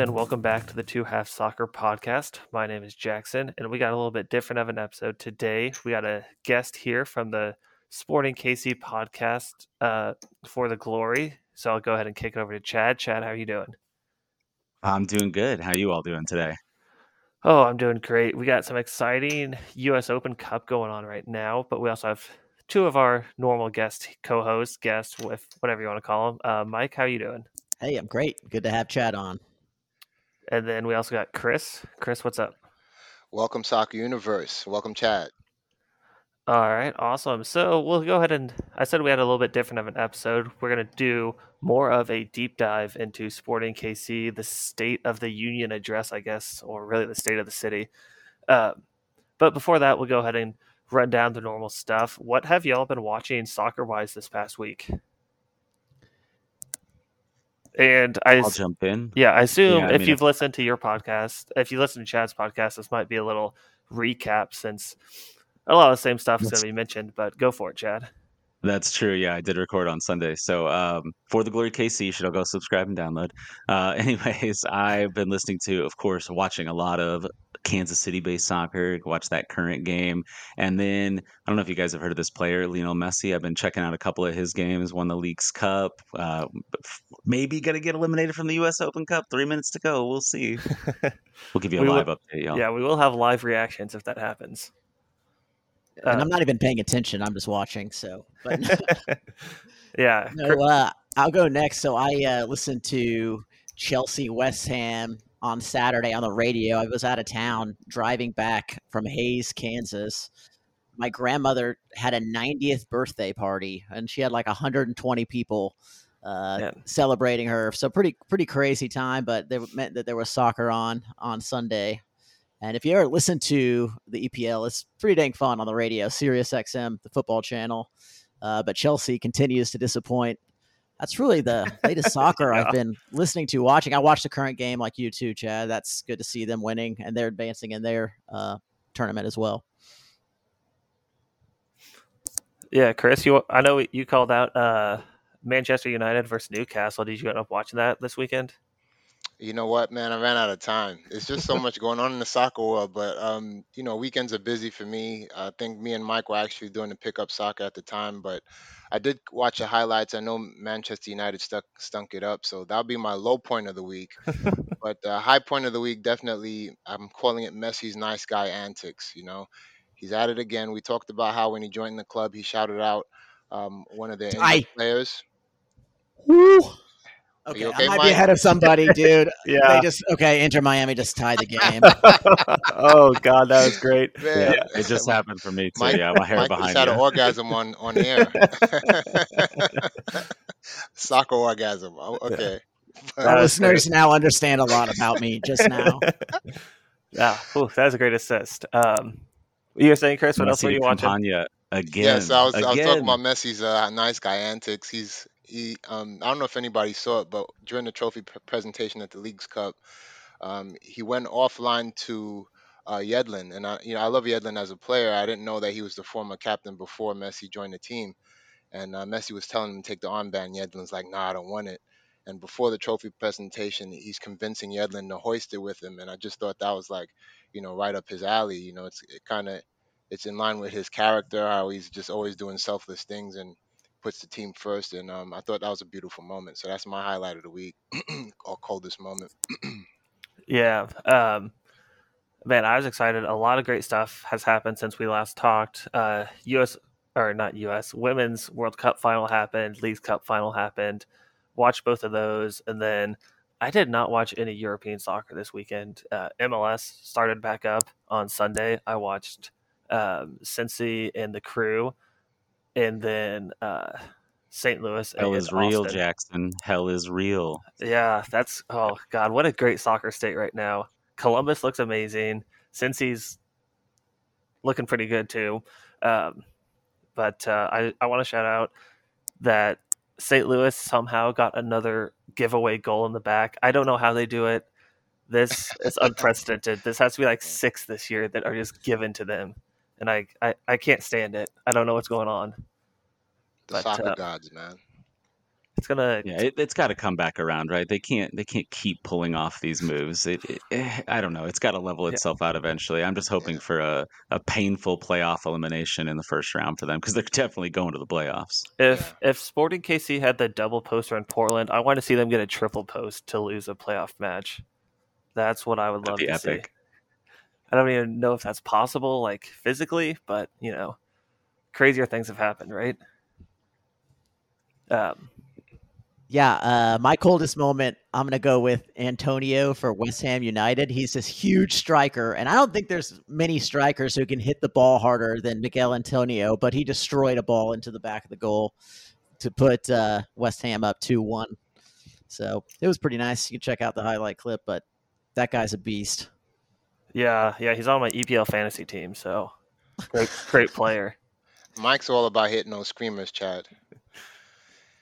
and welcome back to the Two Halves Soccer Podcast. My name is Jackson, and we got a little bit different of an episode today. We got a guest here from the Sporting KC podcast uh, for the Glory. So I'll go ahead and kick it over to Chad. Chad, how are you doing? I'm doing good. How are you all doing today? Oh, I'm doing great. We got some exciting U.S. Open Cup going on right now, but we also have two of our normal guest co-hosts, guests with whatever you want to call them. Uh, Mike, how are you doing? Hey, I'm great. Good to have Chad on. And then we also got Chris. Chris, what's up? Welcome, Soccer Universe. Welcome, Chad. All right, awesome. So we'll go ahead and I said we had a little bit different of an episode. We're going to do more of a deep dive into Sporting KC, the State of the Union address, I guess, or really the state of the city. Uh, but before that, we'll go ahead and run down the normal stuff. What have y'all been watching soccer wise this past week? And I, I'll jump in. Yeah, I assume Yeah, I if mean, you've listened to your podcast, if you listen to Chad's podcast, this might be a little recap since a lot of the same stuff is going to be mentioned. But go for it, Chad. That's true. Yeah, I did record on Sunday. So um, for the Glory KC, you should all go subscribe and download. Uh, anyways, I've been listening to, of course, watching a lot of Kansas City-based soccer. Watch that current game, and then I don't know if you guys have heard of this player, Lionel Messi. I've been checking out a couple of his games. Won the Leagues Cup. Uh, maybe going to get eliminated from the U.S. Open Cup. Three minutes to go. We'll see. We'll give you a We will- live update, y'all. Yeah, we will have live reactions if that happens. and Uh, I'm not even paying attention. I'm just watching. So, but yeah, no, uh, I'll go next. So I uh, listened to Chelsea West Ham on Saturday on the radio. I was out of town driving back from Hays, Kansas. My grandmother had a 90th birthday party, and she had like 120 people uh, Yeah. celebrating her. So pretty pretty crazy time. But it meant that there was soccer on on Sunday. And if you ever listen to the EPL, it's pretty dang fun on the radio, Sirius XM, the football channel. Uh, but Chelsea continues to disappoint. That's really the latest soccer Yeah. I've been listening to, watching. I watched the current game like you too, Chad. That's good to see them winning and they're advancing in their uh, tournament as well. yeah, Chris. You, I know you called out uh, Manchester United versus Newcastle. Did you end up watching that this weekend? You know what, man? I ran out of time. It's just so much going on in the soccer world, but um, you know, weekends are busy for me. I think me and Mike were actually doing the pickup soccer at the time, but I did watch the highlights. I know Manchester United stuck stunk it up, so that'll be my low point of the week. but the high point of the week, definitely, I'm calling it Messi's nice guy antics. You know, he's at it again. We talked about how when he joined the club, he shouted out um, one of their Aye. players. Woo! Okay, okay, I might Mike? be ahead of somebody, dude. Yeah. They just okay. Inter Miami just tied the game. oh God, that was great. Man, Yeah, it just happened for me too. Mike- yeah, my hair Mike behind just had you. an orgasm on on air. Soccer orgasm. Oh, okay. That Our was listeners now understand a lot about me just now. Yeah, ooh, that was a great assist. Um, you were saying, Chris, what else were to you watching? Campagna again. Yeah, so I was, I was talking about Messi's uh, nice guy antics. He's he. Um, I don't know if anybody saw it, but during the trophy p- presentation at the Leagues Cup, um, he went offline to uh, Yedlin, and I, you know, I love Yedlin as a player. I didn't know that he was the former captain before Messi joined the team, and uh, Messi was telling him to take the armband. Yedlin's like, "Nah, I don't want it." And before the trophy presentation, he's convincing Yedlin to hoist it with him, and I just thought that was like, you know, right up his alley. You know, it's it kind of it's in line with his character, how he's just always doing selfless things and puts the team first. And um, I thought that was a beautiful moment. So that's my highlight of the week, or coldest moment. Yeah. Um, man, I was excited. A lot of great stuff has happened since we last talked. Uh, U.S. or not U.S. Women's World Cup final happened. Leagues Cup final happened. Watched both of those, and then I did not watch any European soccer this weekend. Uh, MLS started back up on Sunday. I watched um, Cincy and the Crew, and then uh, St. Louis. Hell is real, Austin. Jackson. Hell is real. Yeah, that's oh god, what a great soccer state right now. Columbus looks amazing. Cincy's looking pretty good too. Um, but uh, I I want to shout out that St. Louis somehow got another giveaway goal in the back. I don't know how they do it. This is unprecedented. This has to be like six this year that are just given to them, and I I, I can't stand it. I don't know what's going on. The But, soccer uh, gods, man. It's gonna. Yeah, it, it's got to come back around, right? They can't they can't keep pulling off these moves. It, it, eh, I don't know. It's got to level Yeah. itself out eventually. I'm just hoping Yeah. for a, a painful playoff elimination in the first round for them because they're definitely going to the playoffs. If if Sporting KC had the double poster in Portland, I want to see them get a triple post to lose a playoff match. That's what I would That'd love be to see. I don't even know if that's possible, like physically, but you know, crazier things have happened, right? Um, Yeah, uh, my coldest moment, I'm going to go with Antonio for West Ham United. He's this huge striker, and I don't think there's many strikers who can hit the ball harder than Michail Antonio, but he destroyed a ball into the back of the goal to put uh, West Ham up 2 1. So it was pretty nice. You can check out the highlight clip, but that guy's a beast. Yeah, yeah, he's on my EPL fantasy team, so great, great player. Mike's all about hitting those screamers, Chad.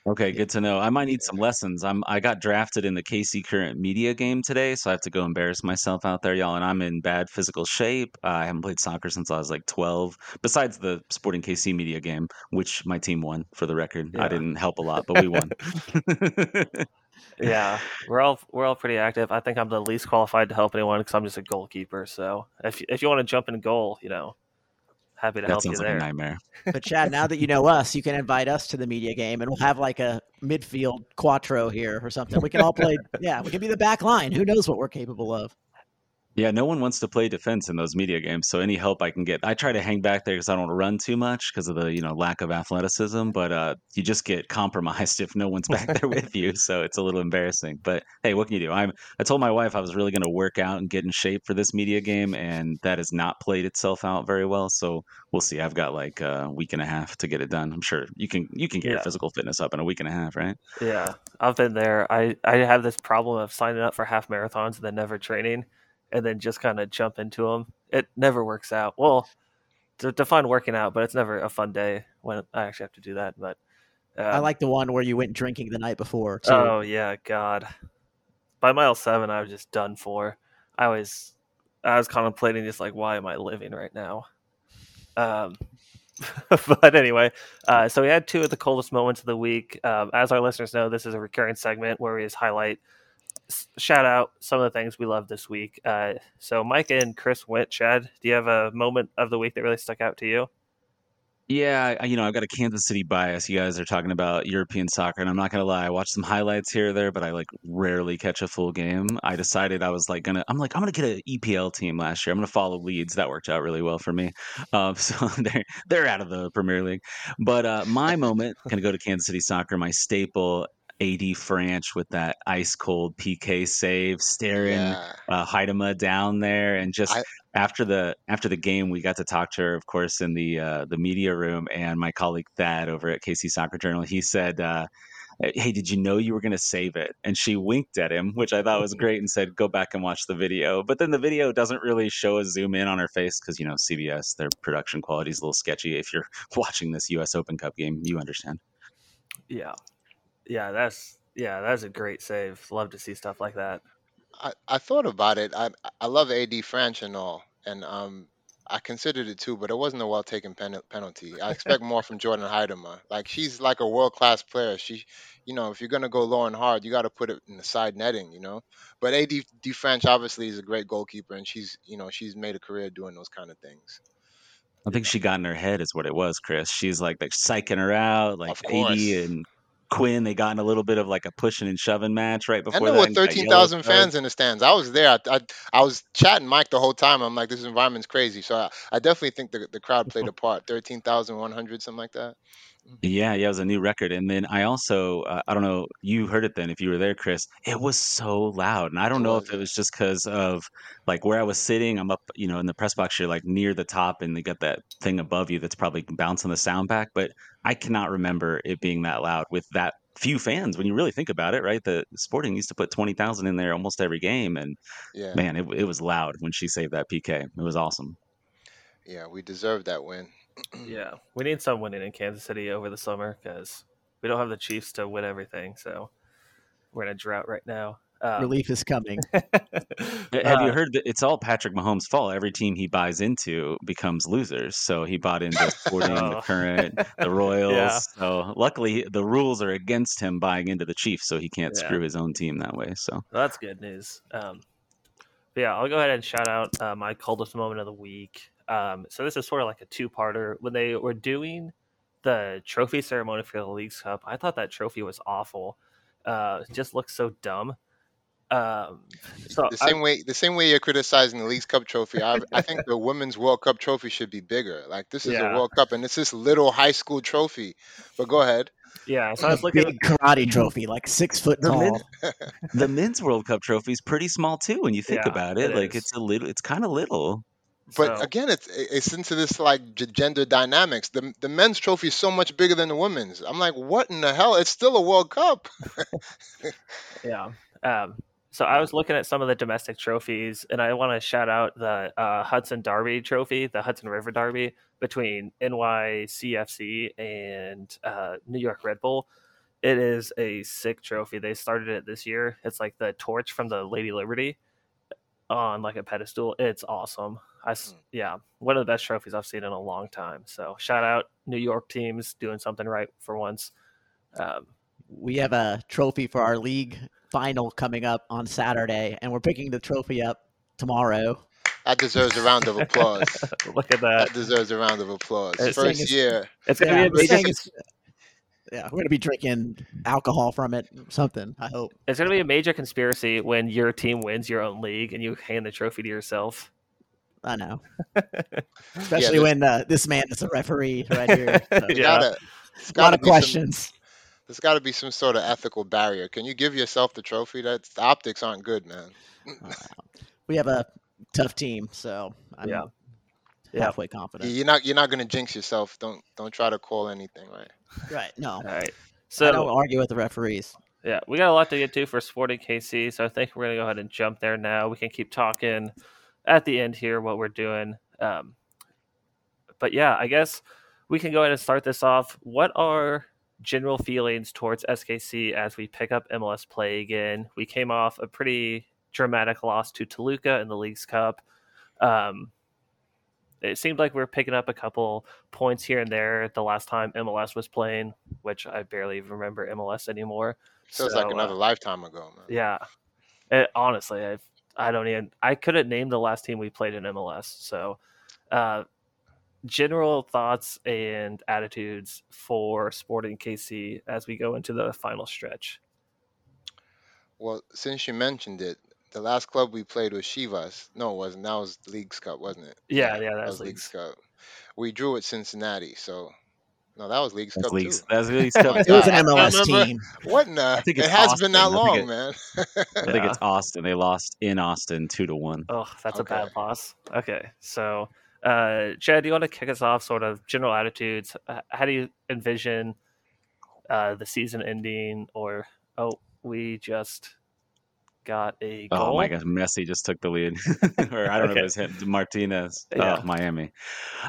Okay, good to know. I might need some lessons. I'm I got drafted in the KC Current Media game today, so I have to go embarrass myself out there, y'all. And I'm in bad physical shape. Uh, I haven't played soccer since I was like 12. Besides the Sporting KC Media game, which my team won, for the record. I didn't help a lot, but we won. Yeah, we're all we're all pretty active. I think I'm the least qualified to help anyone because I'm just a goalkeeper. So if if you want to jump in goal, you know, happy to that help you sounds like a there. nightmare. But Chad, now that you know us, you can invite us to the media game, and we'll have like a midfield quattro here or something. We can all play. Yeah, we can be the back line. Who knows what we're capable of? Yeah, no one wants to play defense in those media games, so any help I can get. I try to hang back there because I don't run too much because of the you know lack of athleticism. But uh, you just get compromised if no one's back there with you, so it's a little embarrassing. But hey, what can you do? I'm. I told my wife I was really going to work out and get in shape for this media game, and that has not played itself out very well. So we'll see. I've got like a week and a half to get it done. I'm sure you can you can get your physical fitness up in a week and a half, right? Yeah, I've been there. I I have this problem of signing up for half marathons and then never training, and then just kind of jump into them. It never works out. Well, to define working out, but it's never a fun day when I actually have to do that. But um, I like the one where you went drinking the night before. Too. Oh yeah, God. By mile seven, I was just done for. I was, I was contemplating just like, why am I living right now? Um, but anyway, uh, so we had two of the coldest moments of the week. Um, as our listeners know, this is a recurring segment where we just highlight, shout out some of the things we love this week. Uh, so Mike and Chris went. Chad, do you have a moment of the week that really stuck out to you? Yeah, you know, I've got a Kansas City bias. You guys are talking about European soccer, and I'm not gonna lie, I watched some highlights here or there, but I like rarely catch a full game. I decided I was like gonna, I'm like, I'm gonna get an EPL team last year. I'm gonna follow Leeds. That worked out really well for me. Um, so they're they're out of the Premier League. But uh, my moment gonna go to Kansas City soccer. My staple. AD Franch with that ice cold PK save, staring Yeah. uh, Huitema down there, and just I- after the after the game, we got to talk to her, of course, in the uh, the media room. And my colleague Thad over at KC Soccer Journal, he said, uh, "Hey, did you know you were going to save it?" And she winked at him, which I thought was great, and said, "Go back and watch the video." But then the video doesn't really show a zoom in on her face because you know CBS, their production quality is a little sketchy. If you're watching this U.S. Open Cup game, you understand. Yeah, yeah, that's yeah, that's a great save. Love to see stuff like that. I, I thought about it. I I love AD Franch and all, and um, I considered it too, but it wasn't a well taken pen, penalty. I expect more from Jordyn Huitema. Like she's like a world class player. She, you know, if you're gonna go low and hard, you got to put it in the side netting, you know. But AD D Franch obviously is a great goalkeeper, and she's you know she's made a career doing those kind of things. I think she got in her head, is what it was, Chris. She's like, like psyching her out, like Of AD and Quinn. They got in a little bit of like a pushing and shoving match right before And there that. got thirteen yellow fans in the stands. I was there. I, I I was chatting Mike the whole time. I'm like, this environment's crazy. So I, I definitely think the the crowd played a part. Thirteen thousand one hundred, something like that. Yeah, yeah, it was a new record. And then I also, uh, I don't know, you heard it then if you were there, Chris. It was so loud. And I don't know if it was just because of like where I was sitting. I'm up, you know, in the press box you're like near the top, and they got that thing above you that's probably bouncing the sound back. But I cannot remember it being that loud with that few fans when you really think about it, right? The Sporting used to put 20,000 in there almost every game. And Yeah, man, it, it was loud when she saved that PK. It was awesome. yeah, we deserved that win. Yeah, we need some winning in Kansas City over the summer because we don't have the Chiefs to win everything. So we're in a drought right now. Um, Relief is coming. Have you uh, heard that it's all Patrick Mahomes' fault? Every team he buys into becomes losers. So he bought into Sporting, the Oh. Current, the Royals. Yeah. So luckily, the rules are against him buying into the Chiefs, so he can't Yeah. screw his own team that way. So Well, that's good news. Um, yeah, I'll go ahead and shout out uh, my coldest moment of the week. Um, so this is sort of like a two-parter. When they were doing the trophy ceremony for the Leagues Cup, I thought that trophy was awful. Uh, it just looks so dumb. Um, so The I- same way, the same way you're criticizing the Leagues Cup trophy, I, I think the Women's World Cup trophy should be bigger. Like this is Yeah. a World Cup, and it's this little high school trophy. But go ahead. yeah, so I was looking. Big karate trophy, like six foot The tall. men- the men's World Cup trophy is pretty small too. When you think Yeah, about it, it like is. it's a little, it's kind of little. But so- again, it's it's into this like gender dynamics. The the men's trophy is so much bigger than the women's. I'm like, what in the hell? It's still a World Cup. Yeah. Um, so I was looking at some of the domestic trophies, and I want to shout out the uh, Hudson Derby Trophy, the Hudson River Derby between NYCFC and uh, New York Red Bull. It is a sick trophy. They started it this year. It's like the torch from the Lady Liberty on like a pedestal. It's awesome. I Mm. yeah, one of the best trophies I've seen in a long time. So shout out New York teams doing something right for once. Um, we have a trophy for our league final coming up on Saturday, and we're picking the trophy up tomorrow. That deserves a round of applause. look at that. That deserves a round of applause. It's saying First it's- year. It's gonna be a we're major saying it's- yeah, we're gonna be drinking alcohol from it, something. I hope. It's going to be a major conspiracy when your team wins your own league and you hand the trophy to yourself. I know, especially this- when uh, this man is a referee right here. So, There's Yeah. gotta, there's A lot gotta of be some- questions. there's got to be some sort of ethical barrier. Can you give yourself the trophy? That's the optics aren't good, man. We have a tough team, so I'm Yeah. Yeah. halfway confident. You're not you're not gonna jinx yourself. Don't don't try to call anything, right? Right? No, All right. I don't So, argue with the referees. yeah, we got a lot to get to for Sporting KC. So I think we're going to go ahead and jump there now. We can keep talking at the end here what we're doing. Um, but yeah, I guess we can go ahead and start this off. What are general feelings towards SKC as we pick up MLS play again? We came off a pretty dramatic loss to Toluca in the Leagues Cup. Um, it seemed like we were picking up a couple points here and there the last time MLS was playing, which I barely even remember MLS anymore. Feels So, like another uh, lifetime ago, man. yeah. It, honestly, I I don't even I couldn't name the last team we played in MLS. So, uh, general thoughts and attitudes for Sporting KC as we go into the final stretch. Well, since you mentioned it, the last club we played was Chivas. No, it wasn't. That was Leagues Cup, wasn't it? Yeah, yeah, that was Leagues Cup. We drew at Cincinnati, so no, that was League's That's Cup leagues. too. That's leagues Oh cup. It was an MLS team. What in the? think It it's has been that Austin. I long, it- man. I think it's Austin. They lost in Austin two to one. Oh, that's a bad Okay. loss. Okay, so uh, Chad, do you want to kick us off? Sort of general attitudes. How do you envision uh, the season ending? Or oh, we just got a goal. Oh my gosh, Messi just took the lead, or I don't know if it was him, Martinez. Yeah. Oh, Miami.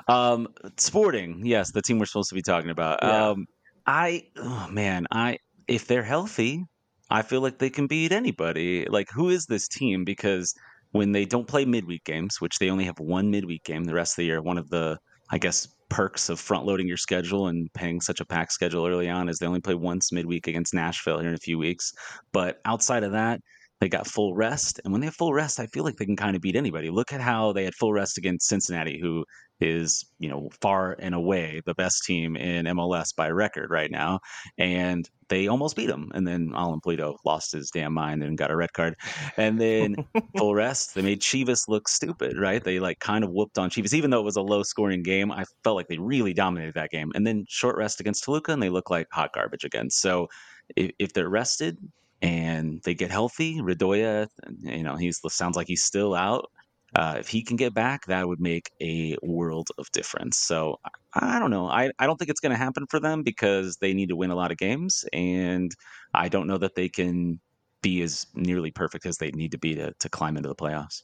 Um, Sporting, yes, the team we're supposed to be talking about. Yeah. Um, I, oh man, I if they're healthy, I feel like they can beat anybody. Like, who is this team? Because when they don't play midweek games, which they only have one midweek game the rest of the year, one of the, I guess, perks of front loading your schedule and paying such a packed schedule early on is they only play once midweek against Nashville here in a few weeks. But outside of that, they got full rest. And when they have full rest, I feel like they can kind of beat anybody. Look at how they had full rest against Cincinnati, who is, you know, far and away the best team in MLS by record right now. And they almost beat them. And then Alan Pulido lost his damn mind and got a red card. And then full rest, they made Chivas look stupid, right? They like kind of whooped on Chivas, even though it was a low scoring game. I felt like they really dominated that game. And then short rest against Toluca, and they look like hot garbage again. So if, if they're rested, and they get healthy, Radoja, you know, he sounds like he's still out. Uh, if he can get back, that would make a world of difference. So I, I don't know. I, I don't think it's going to happen for them because they need to win a lot of games, and I don't know that they can be as nearly perfect as they need to be to, to climb into the playoffs.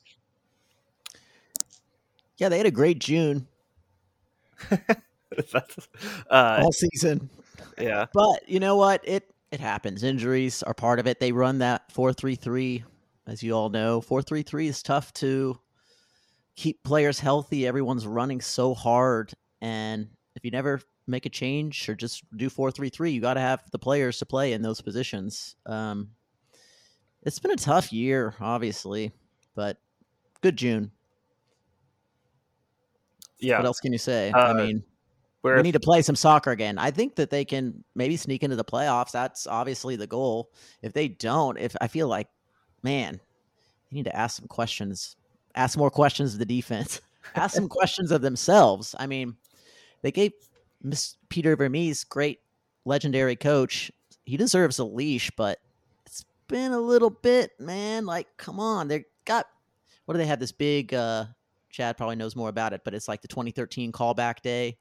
Yeah, they had a great June uh, all season, yeah, but you know what? It it happens. Injuries are part of it. They run that four three three, as you all know. Four three three is tough to keep players healthy. Everyone's running so hard, and if you never make a change or just do four three three, you got to have the players to play in those positions. Um, it's been a tough year, obviously, but good June. Yeah. What else can you say? Uh, I mean, We're we need to play some soccer again. I think that they can maybe sneak into the playoffs. That's obviously the goal. If they don't, if I feel like, man, you need to ask some questions. Ask more questions of the defense. ask some questions of themselves. I mean, they gave Miss Peter Vermes, great legendary coach. He deserves a leash, but it's been a little bit, man. Like, come on, they got what do they have? This big. uh Chad probably knows more about it, but it's like the 2013 callback day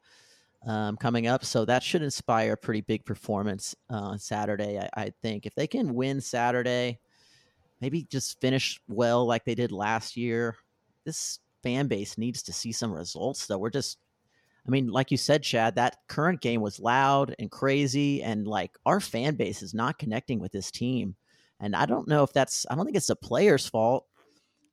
um, coming up. So that should inspire a pretty big performance uh, on Saturday. I, I think if they can win Saturday, maybe just finish well like they did last year. This fan base needs to see some results, though. We're just, I mean, like you said, Chad, that current game was loud and crazy, and like our fan base is not connecting with this team. And I don't know if that's, I don't think it's the players' fault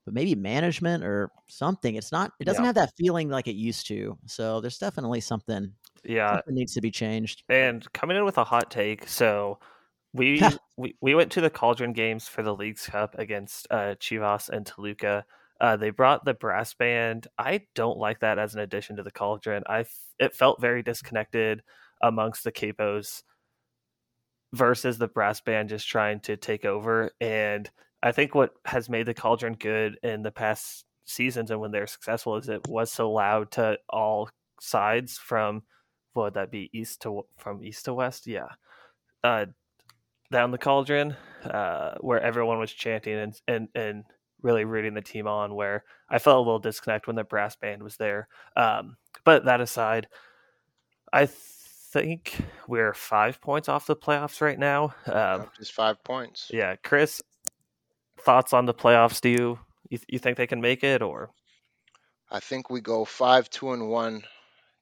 but maybe management or something. It's not. It doesn't Yeah. have that feeling like it used to. So there's definitely something. Yeah, something needs to be changed. and coming in with a hot take. So we we, we went to the Cauldron games for the Leagues Cup against uh, Chivas and Toluca. Uh, they brought the brass band. I don't like that as an addition to the Cauldron. I f- it felt very disconnected amongst the capos versus the brass band just trying to take over. And I think what has made the Cauldron good in the past seasons and when they're successful is it was so loud to all sides from what would that be east to from east to west? Yeah. Uh down the cauldron uh where everyone was chanting and and and really rooting the team on where i felt a little disconnect when the brass band was there. Um but that aside i think we're five points off the playoffs right now. Um Just five points. yeah chris thoughts on the playoffs? Do you you, you think they can make it or? I think we go five, two, and one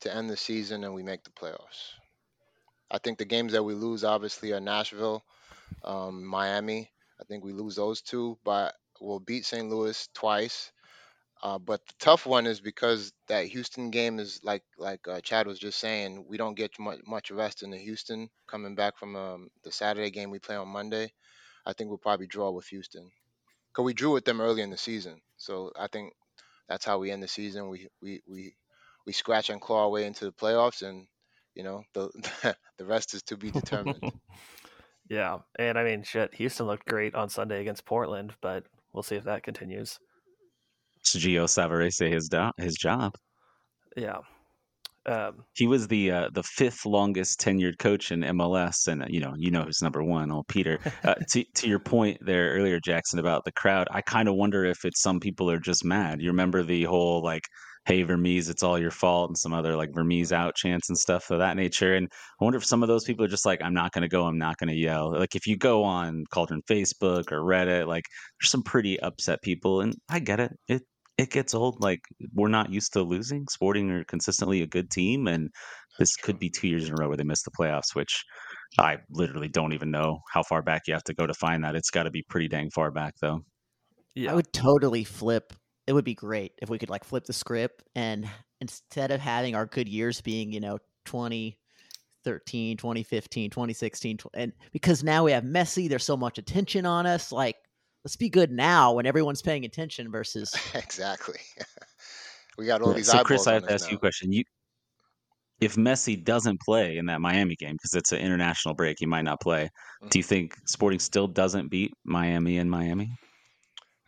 to end the season, and we make the playoffs. I think the games that we lose obviously are Nashville, um, Miami. I think we lose those two, but we'll beat St. Louis twice. Uh, but the tough one is because that Houston game is like like uh, Chad was just saying. We don't get much much rest in the Houston coming back from um, the Saturday game we play on Monday. I think we'll probably draw with Houston because we drew with them early in the season. So I think that's how we end the season. We we we we scratch and claw our way into the playoffs, and you know the the rest is to be determined. yeah, and I mean, shit, Houston looked great on Sunday against Portland, but we'll see if that continues. Gio Savarese his do- his job. Yeah, um, He was the uh, the fifth longest tenured coach in MLS, and uh, you know you know who's number one, old Peter. Uh, to to your point there earlier, Jackson, about the crowd, I kind of wonder if it's some people are just mad. You remember the whole like, "Hey Vermes, it's all your fault," and some other like Vermes out chants and stuff of that nature. And I wonder if some of those people are just like, "I'm not going to go. I'm not going to yell." Like if you go on Cauldron Facebook or Reddit, like there's some pretty upset people, and I get it. It it gets old. Like we're not used to losing. Sporting are consistently a good team, and this could be two years in a row where they miss the playoffs, which I literally don't even know how far back you have to go to find that. It's got to be pretty dang far back, though. yeah, I would totally flip. It would be great if we could like flip the script and instead of having our good years being, you know, 2013, 2015, 2016, and because now we have Messi, there's so much attention on us. Like, let's be good now when everyone's paying attention versus exactly. we got all Yeah, these so, Chris, I have to us ask you a question. You, if Messi doesn't play in that Miami game because it's an international break, he might not play. Do mm-hmm. you think Sporting still doesn't beat Miami in Miami?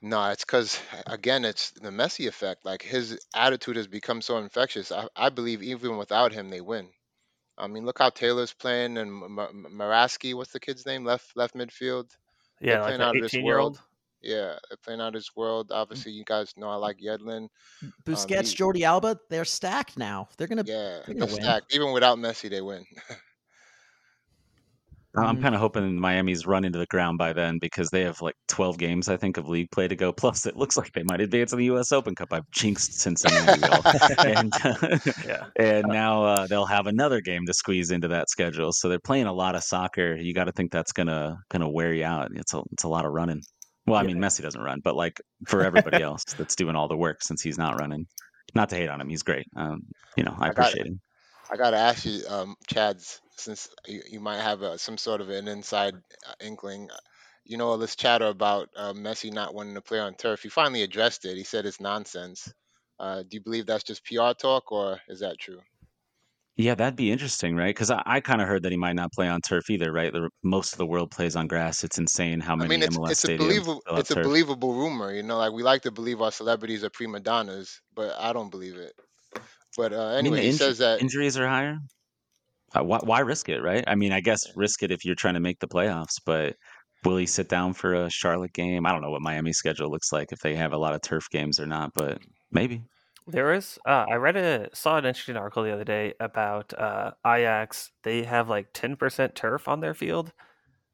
No, it's because again, it's the Messi effect. Like his attitude has become so infectious. I, I believe even without him, they win. I mean, look how Taylor's playing and M- M- Maraski, what's the kid's name? Left left midfield. yeah, they're like playing an out of this eighteen year world. old. Yeah, they're playing out of this world. Mm. Obviously, you guys know I like Yedlin. Um, Busquets, he- Jordi Alba. They're stacked now. They're gonna. Yeah, They're they're gonna win. stacked. Even without Messi, they win. I'm Mhm. kind of hoping Miami's run into the ground by then because they have like 12 games, I think, of league play to go. Plus, it looks like they might advance in the U.S. Open Cup. I've jinxed Cincinnati, and Yeah. and now uh, they'll have another game to squeeze into that schedule. So they're playing a lot of soccer. You got to think that's gonna gonna wear you out. It's a it's a lot of running. Well, I mean, Messi doesn't run, but like for everybody else that's doing all the work since he's not running. Not to hate on him, he's great. Um, you know, I, I appreciate him. I gotta ask you, um, Chad's, since you, you might have uh some sort of an inside uh, inkling. uh, You know all this chatter about uh, Messi not wanting to play on turf. He finally addressed it. He said it's nonsense. Uh, do you believe that's just PR talk, or is that true? Yeah, that'd be interesting, right? Because I, I kind of heard that he might not play on turf either, right? The, most of the world plays on grass. It's insane how I many mean, it's MLS it's a believable it's a turf. believable rumor. You know, like we like to believe our celebrities are prima donnas, but I don't believe it. But uh, I mean, anyway, he inju- says that injuries are higher. Uh, why, why risk it, right? I mean, I guess risk it if you're trying to make the playoffs, but will he sit down for a Charlotte game? I don't know what Miami's schedule looks like if they have a lot of turf games or not, but maybe. There is. Uh, I read a saw an interesting article the other day about uh, Ajax. They have like ten percent turf on their field.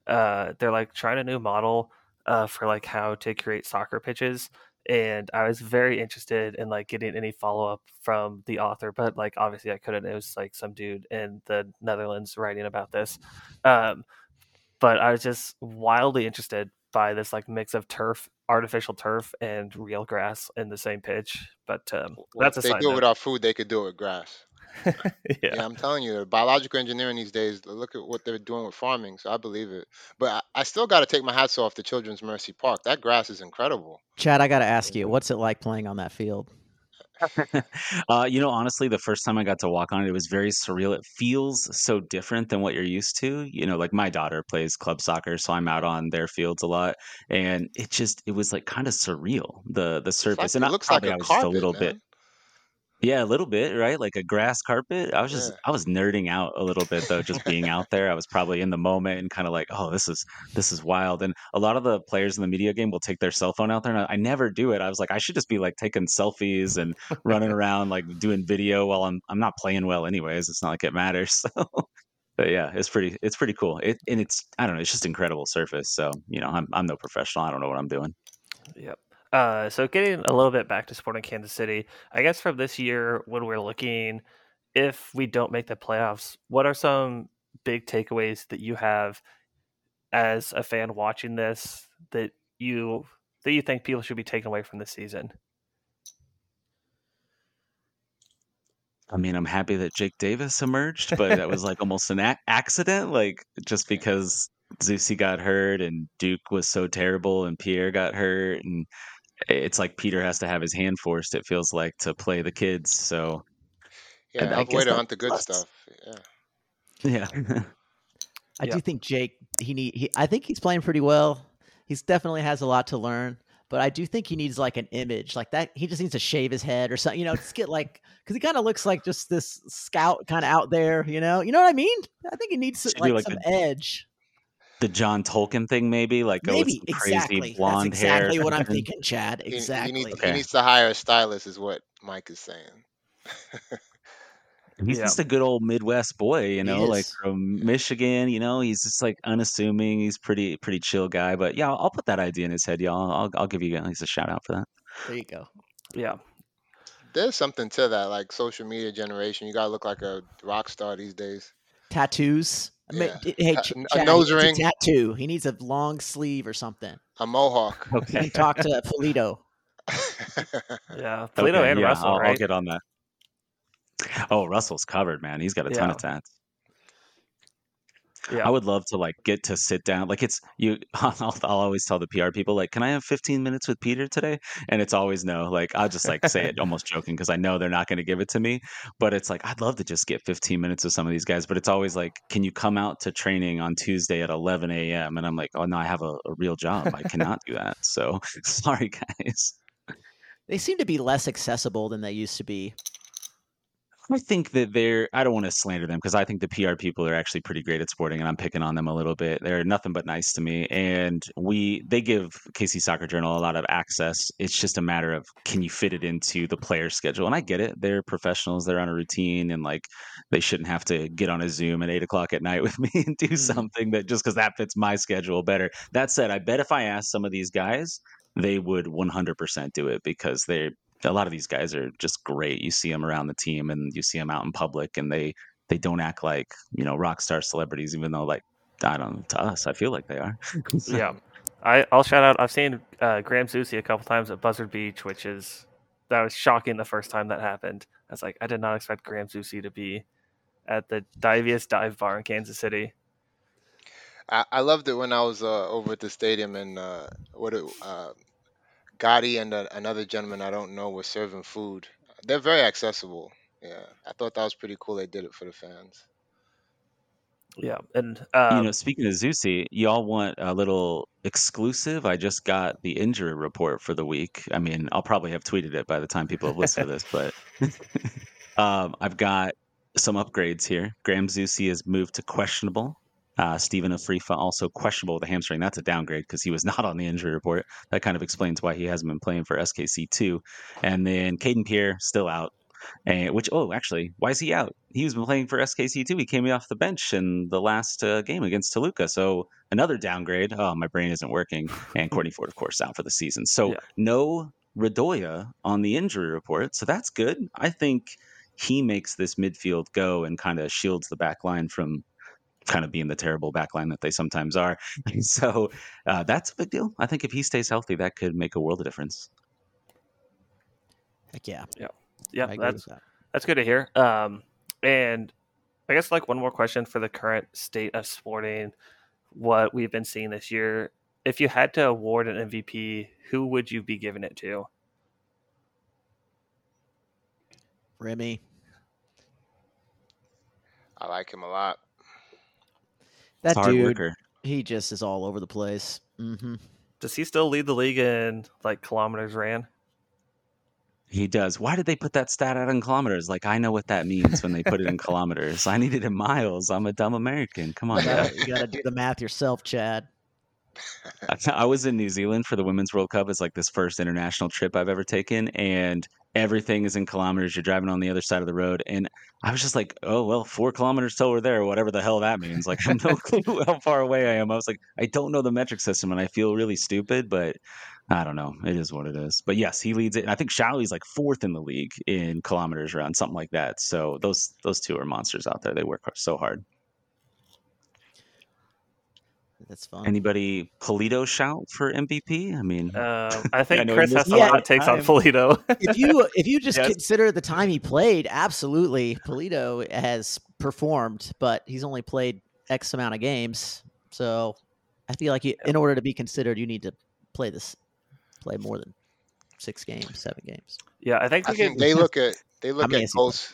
Uh, they're like trying a new model uh, for like how to create soccer pitches, and I was very interested in like getting any follow up from the author, but like obviously I couldn't. It was like some dude in the Netherlands writing about this. Um, but I was just wildly interested by this like mix of turf, artificial turf, and real grass in the same pitch. But um, well, that's a if they do it without food, they could do it with grass. yeah. Yeah, I'm telling you, the biological engineering these days. Look at what they're doing with farming. So I believe it. But I, I still got to take my hats off to Children's Mercy Park. That grass is incredible. Chad, I got to ask you, what's it like playing on that field? uh, you know, honestly, the first time I got to walk on it, it was very surreal. It feels so different than what you're used to. You know, like my daughter plays club soccer, so I'm out on their fields a lot, and it just it was like kind of surreal the the It's like, surface. it and I, looks like probably a I was just a little man. bit Yeah, a little bit, right? Like a grass carpet. I was just Yeah. I was nerding out a little bit though, just being out there. I was probably in the moment and kind of like, oh, this is this is wild. And a lot of the players in the media game will take their cell phone out there, and I, I never do it. I was like, I should just be like taking selfies and running around like doing video while I'm I'm not playing well anyways. It's not like it matters. So, but yeah, it's pretty it's pretty cool. It and it's I don't know, it's just incredible surface. So you know, I'm I'm no professional. I don't know what I'm doing. Yep. Uh, so getting a little bit back to Sporting Kansas City, I guess from this year when we're looking, if we don't make the playoffs, what are some big takeaways that you have as a fan watching this that you that you think people should be taking away from this season? I mean, I'm happy that Jake Davis emerged, but that was like almost an ac- accident, like just because Zusi got hurt and Duke was so terrible and Pierre got hurt and it's like Peter has to have his hand forced. It feels like to play the kids. So Yeah, I have a way to hunt the good plus. stuff. Yeah. yeah, I Yeah. do think Jake. He need. He, I think he's playing pretty well. He's definitely has a lot to learn. But I do think he needs like an image like that. He just needs to shave his head or something. You know, just get like because he kind of looks like just this scout kind of out there. You know, you know what I mean? I think he needs Should be like, like some a- edge. The John Tolkien thing, maybe like go with Maybe some crazy exactly. blonde That's exactly hair. what I'm thinking, Chad. He, Exactly. he, needs, Okay. he needs to hire a stylist, is what Mike is saying. He's Yeah. just a good old Midwest boy, you know, like from Michigan. You know, he's just like unassuming. He's pretty pretty chill guy. But yeah, I'll, I'll put that idea in his head, y'all. I'll I'll give you guys a shout out for that. there you go. Yeah. There's something to that, like social media generation. You gotta look like a rock star these days. Tattoos. I mean, Yeah. Hey, A- Ch- a Chad, he nose needs ring. a tattoo. He needs a long sleeve or something. A mohawk. You Okay. can talk to Pulido. Yeah. Pulido Okay, and yeah, Russell, I'll, right? I'll get on that. Oh, Russell's covered, man. He's got a ton of Yeah. tats. Yeah. I would love to like get to sit down. Like it's you. I'll, I'll always tell the PR people like, "Can I have 15 minutes with Peter today?" And it's always no. Like I'll just like say it almost joking because I know they're not going to give it to me. But it's like I'd love to just get 15 minutes with some of these guys. But it's always like, "Can you come out to training on Tuesday at 11 a.m.?" And I'm like, "Oh no, I have a, a real job. I cannot do that." So sorry, guys. They seem to be less accessible than they used to be. I think that they're. I don't want to slander them because I think the PR people are actually pretty great at sporting, and I'm picking on them a little bit. They're nothing but nice to me, and we they give KC Soccer Journal a lot of access. It's just a matter of can you fit it into the player schedule, and I get it. They're professionals. They're on a routine, and like they shouldn't have to get on a Zoom at eight o'clock at night with me and do Mhm. something that just because that fits my schedule better. That said, I bet if I asked some of these guys, they would 100% do it because they a lot of these guys are just great. You see them around the team and you see them out in public, and they they don't act like you know rock star celebrities, even though like I don't know, to us, I feel like they are. yeah. I, I'll shout out. I've seen uh, Graham Zusi a couple times at Buzzard Beach, which is that was shocking the first time that happened. I was like, I did not expect Graham Zusi to be at the diviest dive bar in Kansas City. I, I loved it when I was uh, over at the stadium and uh, what it, uh, Gadi and uh, another gentleman I don't know were serving food. They're very accessible. Yeah, I thought that was pretty cool. They did it for the fans. Yeah, and um, you know, speaking of Zusi, y'all want a little exclusive? I just got the injury report for the week. I mean, I'll probably have tweeted it by the time people have listened to this, but um, I've got some upgrades here. Graham Zusi has moved to questionable. Uh, Stephen Afrifa also questionable with a hamstring. That's a downgrade because he was not on the injury report. That kind of explains why he hasn't been playing for SKC two. And then Kayden Pierre still out. And which oh actually why is he out? He was been playing for SKC too. He came off the bench in the last uh, game against Toluca. So another downgrade. Oh my brain isn't working. And Kortne Ford of course out for the season. So Yeah. no Radoja on the injury report. So that's good. I think he makes this midfield go and kind of shields the back line from kind of being the terrible back line that they sometimes are. so uh, that's a big deal. I think if he stays healthy, that could make a world of difference. Heck yeah. yeah, I agree that's that. That's good to hear. Um, and I guess like one more question for the current state of sporting, what we've been seeing this year. If you had to award an MVP, who would you be giving it to? Remy. I like him a lot. That Hard dude, worker. he just is all over the place. hmm Does he still lead the league in like kilometers ran? He does. Why did they put that stat out in kilometers? Like I know what that means when they put it in kilometers. I need it in miles. I'm a dumb American. Come on, You gotta, you gotta do the math yourself, Chad. I- I was in New Zealand for the Women's World Cup. It's like this first international trip I've ever taken, and everything is in kilometers. You're driving on the other side of the road, and I was just like, "Oh well, four kilometers till we're there, whatever the hell that means." Like I have no clue how far away I am. I was like, I don't know the metric system, and I feel really stupid, but I don't know. It is what it is. But yes, he leads it, I think Salloi's like fourth in the league in kilometers run, something like that. So those those two are monsters out there. They work so hard. That's fun. Anybody Pulido shout for MVP? I mean, Um, I think know Chris has missed some a lot of takes on. Pulido. if you if you just Yes. consider the time he played, absolutely, Pulido has performed, but he's only played X amount of games. So I feel like you, in order to be considered, you need to play this, play more than six games, seven games. yeah, I think I think could. they look at they look many at has he goals.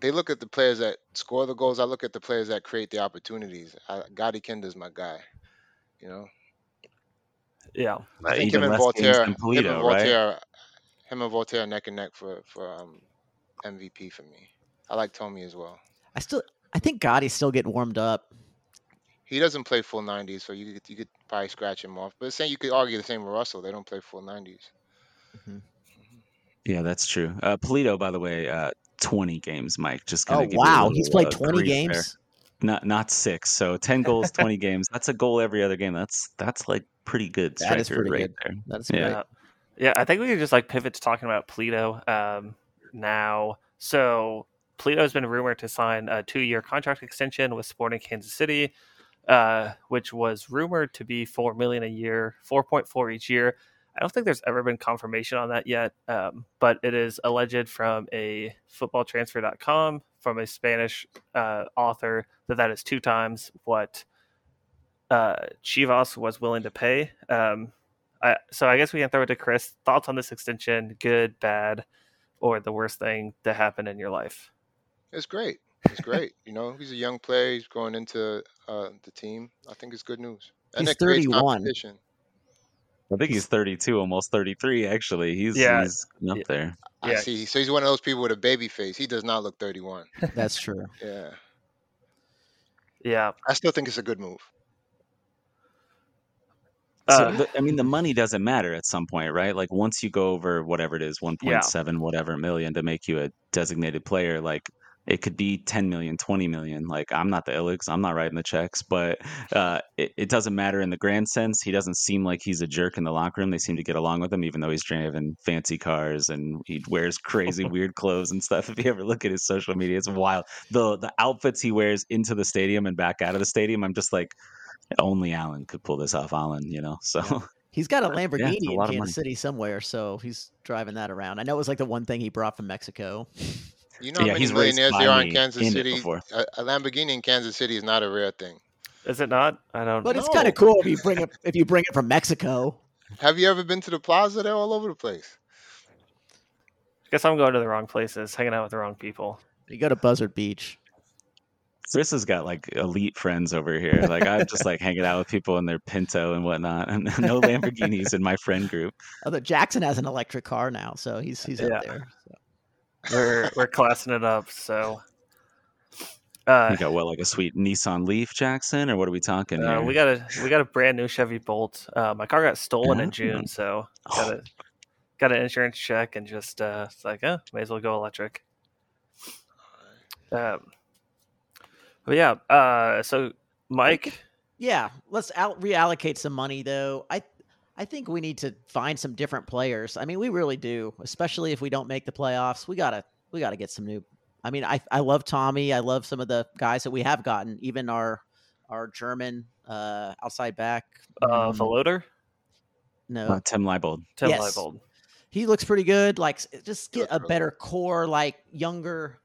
They look at the players that score the goals. I look at the players that create the opportunities. I, Gadi Kinda's my guy. You know, Yeah, I think even him and Walter, than him and Pulido, right? Walter, him and Walter neck and neck for for um, MVP for me. I like Thommy as well. I still, I think Gadi's still getting warmed up. He doesn't play full 90s, so you could, you could probably scratch him off. But saying you could argue the same with Russell. They don't play full 90s. Yeah, that's true. Uh, Pulido, by the way, uh, 20 games, Mike. Just gonna Oh give wow, little, he's played uh, twenty grief there. games. Not not six. So 10 goals, 20 games. That's a goal every other game. That's that's like pretty good That is pretty right good. there. That's Yeah. great. Yeah. Yeah, I think we could just like pivot to talking about Pulido um, now. So Pulido has been rumored to sign a two-year contract extension with Sporting Kansas City, uh, which was rumored to be four million a year, four point four each year. I don't think there's ever been confirmation on that yet, um, but it is alleged from a footballtransfer.com from a Spanish uh, author that that is two times what uh, Chivas was willing to pay. Um, I, so I guess we can throw it to Chris. Thoughts on this extension? Good, bad, or the worst thing to happen in your life? It's great. It's great. you know, he's a young player. He's going into uh, the team. I think it's good news. And He's 31. Competition. I think he's 32, almost 33 actually. He's Yeah. he's up Yeah. there. I Yeah. see. So he's one of those people with a baby face. He does not look 31. That's true. Yeah. Yeah, I still think it's a good move. So Uh, the, I mean, the money doesn't matter at some point, right? Like once you go over whatever it is, 1.7 whatever million to make you a designated player, like it could be 10 million 20 million like i'm not the illigs i'm not writing the checks but uh, it, it, doesn't matter in the grand sense he doesn't seem like he's a jerk in the locker room they seem to get along with him even though he's driving fancy cars and he wears crazy weird clothes and stuff if you ever look at his social media it's wild the the outfits he wears into the stadium and back out of the stadium i'm just like only allen could pull this off allen you know so yeah. He's got a Lamborghini yeah, a in Kansas City somewhere, so he's driving that around. I know it was like the one thing he brought from Mexico. You know how yeah, many millionaires there are in Kansas City? A, a, Lamborghini in Kansas City is not a rare thing. Is it not? I don't. Know. But know. it's kind of cool if you bring it if you bring it from Mexico. Have you ever been to the plaza? They're all over the place. I guess I'm going to the wrong places, hanging out with the wrong people. You go to Buzzard Beach. Chris has got like elite friends over here. Like I'm just like hanging out with people in their Pinto and whatnot, and no Lamborghinis in my friend group. Although Jackson has an electric car now, so he's he's yeah. up there. So we're we're classing it up. So uh, you got what, like a sweet Nissan Leaf, Jackson, or what are we talking? Uh, we got a we got a brand new Chevy Bolt. Uh, my car got stolen in June, so got a got an insurance check and just uh, it's like, oh, may as well go electric. Um, but yeah, uh, so Mike. Yeah, let's out reallocate some money though. I I think we need to find some different players. I mean, we really do, especially if we don't make the playoffs. We gotta we gotta get some new. I mean, I I love Thommy. I love some of the guys that we have gotten. Even our our German uh, outside back, uh, Voloder. No, uh, Tim Leibold. Tim yes. Leibold. He looks pretty good. Like, just get a better core, like younger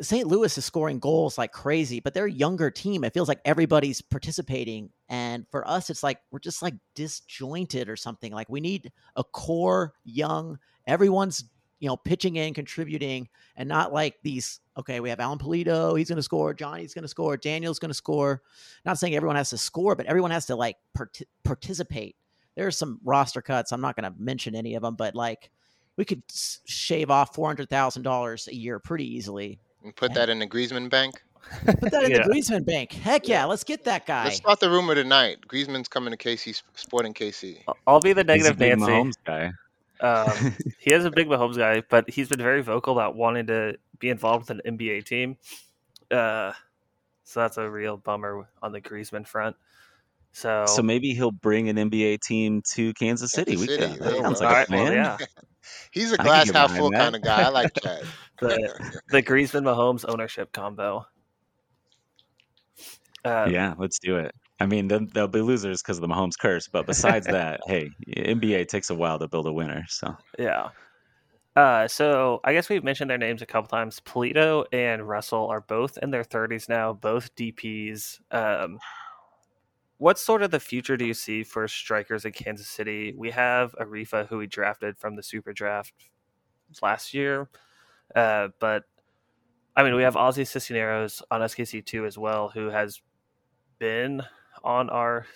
St. Louis is scoring goals like crazy, but they're a younger team. It feels like everybody's participating. And for us, it's like we're just like disjointed or something. Like we need a core young, everyone's, you know, pitching in, contributing, and not like these, okay, we have Alan Pulido, he's going to score, Johnny's going to score, Daniel's going to score. Not saying everyone has to score, but everyone has to like part- participate. There are some roster cuts. I'm not going to mention any of them, but like we could shave off $400,000 a year pretty easily and put that in the Griezmann bank. Put that in yeah. the Griezmann bank. Heck yeah, let's get that guy. Let's start the rumor tonight. Griezmann's coming to KC Sporting KC. I'll be the negative Nancy. Mahomes guy. Um, he is a big Mahomes guy, but he's been very vocal about wanting to be involved with an NBA team. Uh, so that's a real bummer on the Griezmann front. So, so maybe he'll bring an NBA team to Kansas City. Kansas City. We could, that sounds like a plan. Well, yeah. He's a glass half full kind of guy. I like that. the the Griezmann Mahomes ownership combo. Uh, yeah, let's do it. I mean, they'll, they'll be losers because of the Mahomes curse, but besides that, hey, NBA takes a while to build a winner. So yeah. Uh, so I guess we've mentioned their names a couple times. Pulido and Russell are both in their 30s now, both DPs. Um, what sort of the future do you see for strikers in Kansas City? We have Arifa, who we drafted from the Super Draft last year, uh, but I mean, we have Ozzy Cisneros on SKC two as well, who has been on our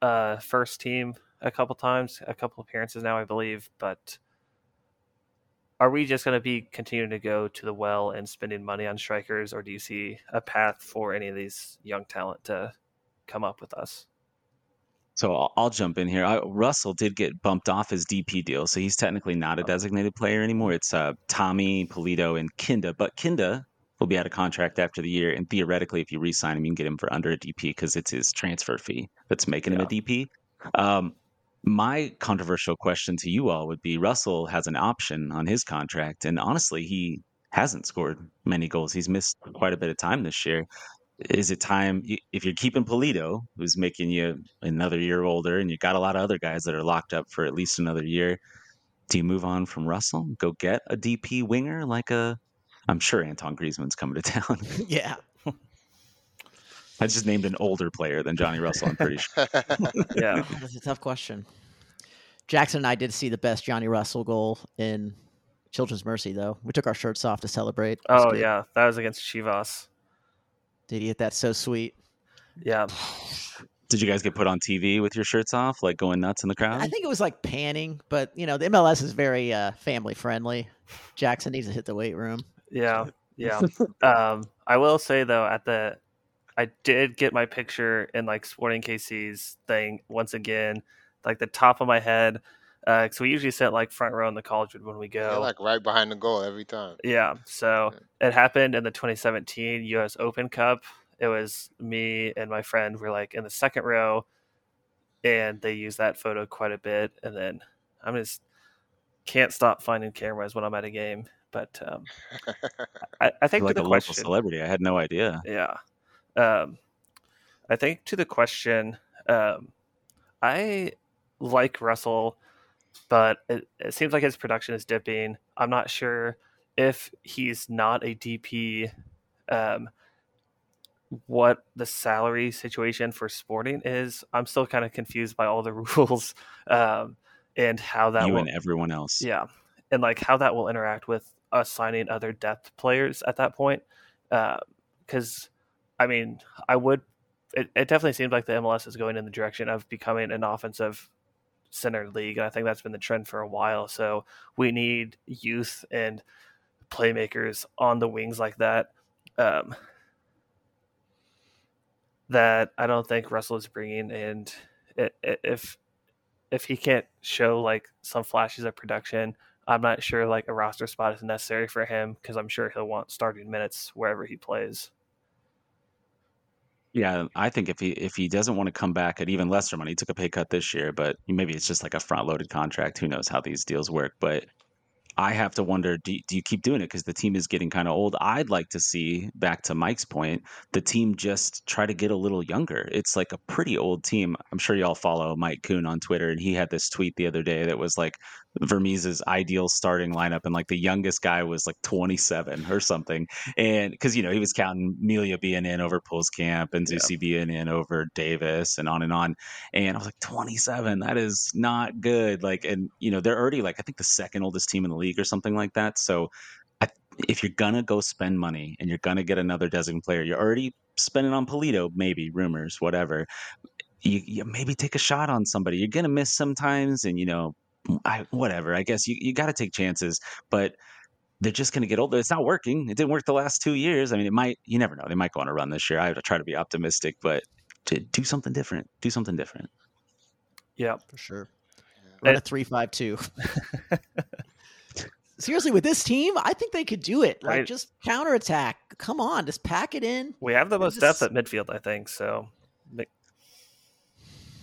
uh, first team a couple times, a couple appearances now, I believe. But are we just going to be continuing to go to the well and spending money on strikers, or do you see a path for any of these young talent to come up with us. So I'll, I'll jump in here. I, Russell did get bumped off his DP deal, so he's technically not a oh. designated player anymore. It's uh, Thommy, Pulido, and Kinda. But Kinda will be out of contract after the year, and theoretically, if you re-sign him, you can get him for under a DP because it's his transfer fee that's making yeah. him a DP. Um, my controversial question to you all would be: Russell has an option on his contract, and honestly, he hasn't scored many goals. He's missed quite a bit of time this year is it time if you're keeping Pulido, who's making you another year older, and you got a lot of other guys that are locked up for at least another year? Do you move on from Russell, go get a DP winger like a? I'm sure Anton Griezmann's coming to town. yeah, I just named an older player than Johnny Russell. I'm pretty sure. yeah, that's a tough question. Jackson and I did see the best Johnny Russell goal in Children's Mercy, though. We took our shirts off to celebrate. Oh yeah, that was against Chivas. Idiot, that's so sweet. Yeah. Did you guys get put on TV with your shirts off, like going nuts in the crowd? I think it was like panning, but you know the MLS is very uh, family friendly. Jackson needs to hit the weight room. Yeah, yeah. um, I will say though, at the, I did get my picture in like Sporting KC's thing once again, like the top of my head. Because we usually sit like front row in the college when we They're go. like right behind the goal every time. Yeah. So it happened in the 2017 U.S. Open Cup. It was me and my friend were like in the second row, and they use that photo quite a bit. And then I'm just can't stop finding cameras when I'm at a game. But um, I, I think like to a the local question, celebrity. I had no idea. yeah. Um, I think to the question, um, I like Russell, but it, it seems like his production is dipping. I'm not sure if he's not a DP, um, what the salary situation for Sporting is. I'm still kind of confused by all the rules um, and how that you will and everyone else. yeah, and like how that will interact with us signing other depth players at that point. Because, I mean, I would. It, it definitely seems like the MLS is going in the direction of becoming an offensive center league, and I think that's been the trend for a while. So we need youth and playmakers on the wings like that. Um, that I don't think Russell is bringing, and if if he can't show like some flashes of production, I'm not sure like a roster spot is necessary for him because I'm sure he'll want starting minutes wherever he plays. Yeah, I think if he if he doesn't want to come back at even lesser money, he took a pay cut this year, but maybe it's just like a front loaded contract. Who knows how these deals work? But I have to wonder: do, do you keep doing it because the team is getting kind of old? I'd like to see back to Mike's point, the team just try to get a little younger. It's like a pretty old team. I'm sure y'all follow Mike Kuhn on Twitter, and he had this tweet the other day that was like Vermes's ideal starting lineup, and like the youngest guy was like 27 or something. And because you know he was counting Melia being in over Camp and Yeah. Being in over Davis and on and on. And I was like, 27, that is not good. Like, and you know, they're already like I think the second oldest team in the league or something like that. So I, if you're gonna go spend money and you're gonna get another designated player, you're already spending on Pulido, maybe rumors, whatever. You, you maybe take a shot on somebody. You're gonna miss sometimes, and you know, I, whatever. I guess you, you got to take chances, but they're just going to get older. It's not working. It didn't work the last two years. I mean, it might. You never know. They might go on a run this year. I have to try to be optimistic, but to do something different. Do something different. Yeah, for sure. Yeah. Run a three five two. Seriously, with this team, I think they could do it. Like Right. just counterattack. Come on, just pack it in. we have the They most depth at midfield, I think. So,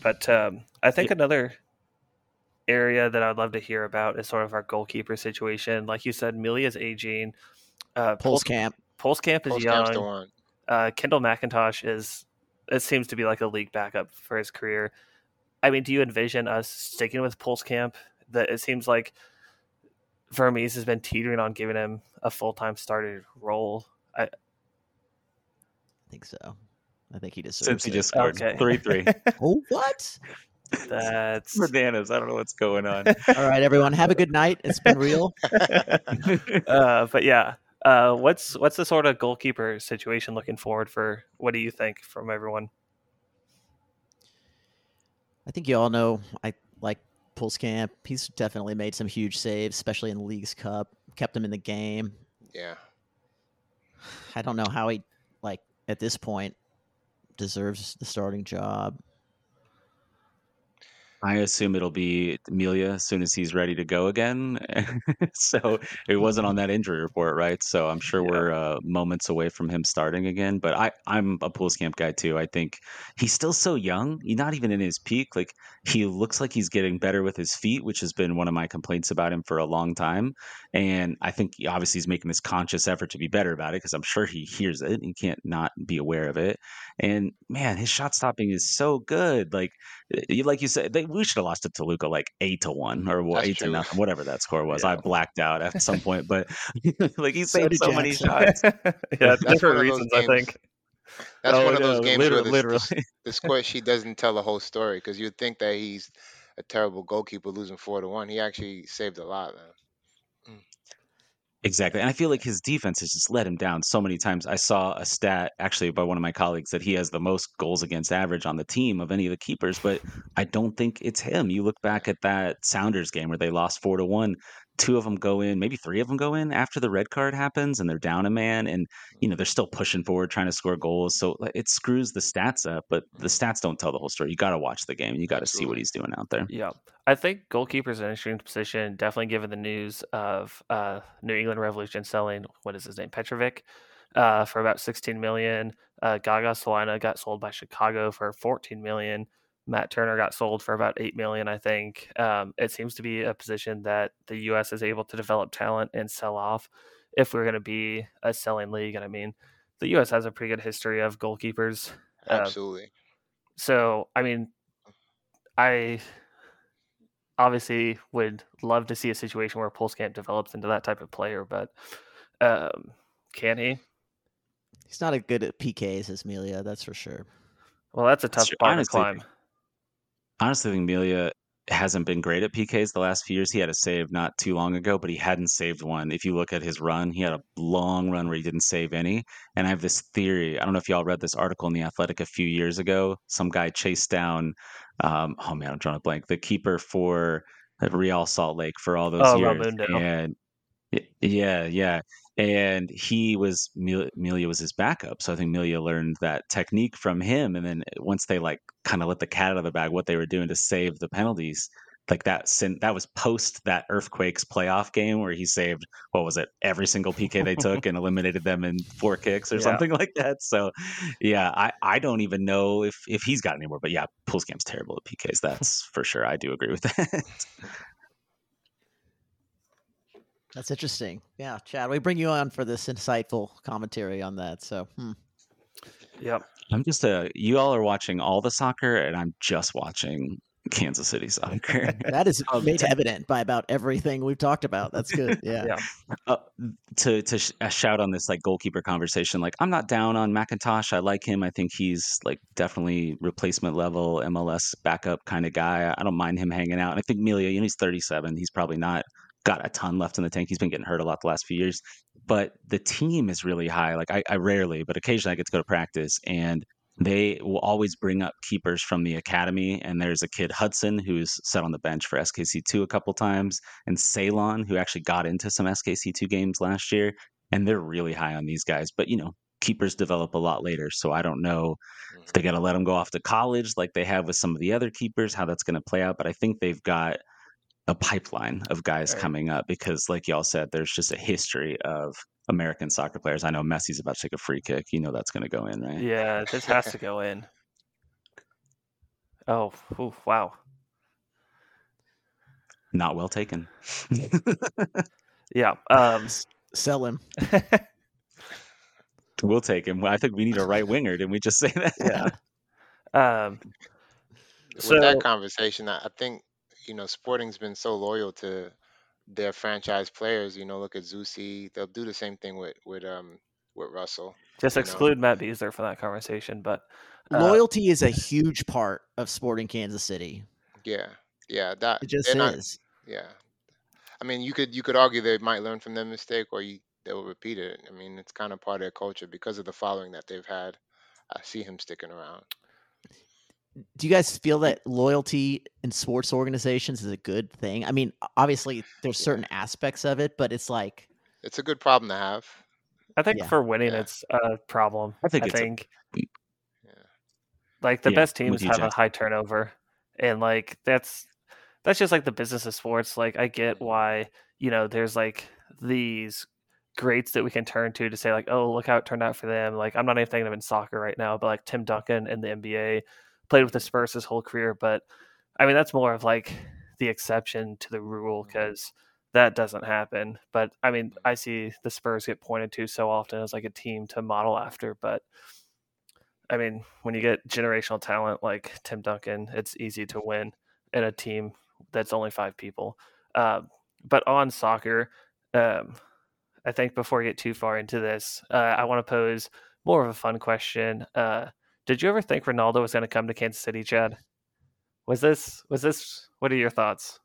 but um, I think another area that I'd love to hear about is sort of our goalkeeper situation. Like you said, Melia is aging. Uh, Pulse Pulskamp. Pulse Camp is Pulskamp's the young. one. uh, Kendall McIntosh is it seems to be like a league backup for his career. I mean, do you envision us sticking with Pulskamp? That it seems like Vermes has been teetering on giving him a full time starter role. I, I think so. I think he deserves Since he it. just scored Okay. three three. Oh, what? That's Bananas. I don't know what's going on. All right, everyone. Have a good night. It's been real. uh, but yeah. Uh, what's what's the sort of goalkeeper situation looking forward for? What do you think from everyone? I think you all know I like Pulskamp. He's definitely made some huge saves, especially in the Leagues Cup. Kept him in the game. Yeah. I don't know how he like at this point deserves the starting job. I assume it'll be Amelia as soon as he's ready to go again. so it wasn't on that injury report, right? So I'm sure Yeah. we're uh, moments away from him starting again. But I, I'm a Pulskamp guy too. I think he's still so young. He's not even in his peak. Like he looks like he's getting better with his feet, which has been one of my complaints about him for a long time. And I think he- obviously he's making this conscious effort to be better about it because I'm sure he hears it. He can't not be aware of it. And man, his shot stopping is so good. Like like you said, they, we should have lost to Toluca like eight to one or That's eight to nothing, whatever that score was. I blacked out at some point, but like he So saved did so many shots. yeah, That's different one of those reasons, I think. That's Oh, one of no, those games liter- where the, literally. the, the score sheet doesn't tell the whole story because you'd think that he's a terrible goalkeeper losing four to one. He actually saved a lot, man. Exactly. And I feel like his defense has just let him down so many times. I saw a stat actually by one of my colleagues that he has the most goals against average on the team of any of the keepers, but I don't think it's him. You look back at that Sounders game where they lost four to one. Two of them go in, maybe three of them go in after the red card happens, and they're down a man, and you know they're still pushing forward, trying to score goals. So it screws the stats up, but the Mm-hmm. stats don't tell the whole story. You got to watch the game. You got to see what he's doing out there. Yeah, I think goalkeeper's an interesting position. Definitely given the news of uh, New England Revolution selling what is his name Petrovic uh, for about 16 million. Uh, Gaga Slonina got sold by Chicago for 14 million. Matt Turner got sold for about 8 million, I think. Um, it seems to be a position that the U.S. is able to develop talent and sell off if we're going to be a selling league. And I mean, the U.S. has a pretty good history of goalkeepers. Uh, Absolutely. so, I mean, I obviously would love to see a situation where Pulskamp develops into that type of player, but um, can he? He's not as good at PKs as Melia, that's for sure. Well, that's a That's tough true. bar to climb. Honestly, I think Melia hasn't been great at PKs the last few years. He had a save not too long ago, but he hadn't saved one. If you look at his run, he had a long run where he didn't save any. And I have this theory. I don't know if y'all read this article in the Athletic a few years ago. Some guy chased down, um, oh man, I'm drawing a blank, the keeper for Real Salt Lake for all those Oh, years. Rimando. And yeah, yeah. And he was Melia was his backup, so I think Melia learned that technique from him. And then once they like kind of let the cat out of the bag, what they were doing to save the penalties, like that. sin- That was post that Earthquakes playoff game where he saved what was it every single PK they took and eliminated them in four kicks or Yeah. something like that. So yeah, I I don't even know if if he's got any more, but yeah, Pulskamp's terrible at PKs. That's for sure. I do agree with that. That's interesting. Yeah, Chad, we bring you on for this insightful commentary on that. So, hmm. Yep. I'm just a. You all are watching all the soccer, and I'm just watching Kansas City soccer. that is Um, made to- evident by about everything we've talked about. That's good. Yeah. Yeah. uh, to to sh- uh, shout on this like goalkeeper conversation, like I'm not down on McIntosh. I like him. I think he's like definitely replacement level MLS backup kind of guy. I don't mind him hanging out. And I think Melia, you know, he's 37. He's probably not got a ton left in the tank. He's been getting hurt a lot the last few years, but the team is really high. Like I, I rarely, but occasionally I get to go to practice and they will always bring up keepers from the academy. And there's a kid Hudson who's sat on the bench for SKC2 a couple times, and Ceylon who actually got into some SKC2 games last year. And they're really high on these guys. But you know, keepers develop a lot later, so I don't know if mm-hmm. they got to let them go off to college like they have with some of the other keepers, how that's going to play out. But I think they've got a pipeline of guys Right. coming up because, like y'all said, there's just a history of American soccer players. I know Messi's about to take a free kick. You know that's going to go in, right? Yeah, this has to go in. Oh, ooh, wow. Not well taken. Yeah. Um, Sell him. we'll take him. I think we need a right winger. Didn't we just say that? yeah. Um, With so that conversation, I I think you know Sporting's been so loyal to their franchise players. You know, look at Zusi. They'll do the same thing with with um with Russell. just you know. exclude Matt Besler from that conversation, but uh, Loyalty is a huge part of sporting Kansas City. Yeah, yeah. That It just they're not- is. yeah. I mean, you could you could argue they might learn from their mistake, or you they will repeat it. I mean, it's kind of part of their culture because of the following that they've had. I see him sticking around. Do you guys feel that loyalty in sports organizations is a good thing? I mean, obviously there's Yeah. certain aspects of it, but it's like It's a good problem to have. I think Yeah. for winning, Yeah. it's a problem. I think I it's a- think Yeah. like the Yeah, best teams you, have a high turnover, and like that's that's just like the business of sports. Like I get Mhm. why you know there's like these greats that we can turn to to say like, oh, look how it turned out for them. Like I'm not even thinking of in soccer right now, but like Tim Duncan in the NBA played with the Spurs his whole career. But I mean that's more of like the exception to the rule because that doesn't happen. But I mean I see the Spurs get pointed to so often as like a team to model after, but. I mean, when you get generational talent like Tim Duncan, it's easy to win in a team that's only five people. Um, but on soccer, um, I think before we get too far into this, uh, I want to pose more of a fun question. Uh, did you ever think Ronaldo was going to come to Kansas City, Chad? Was this was this? What are your thoughts?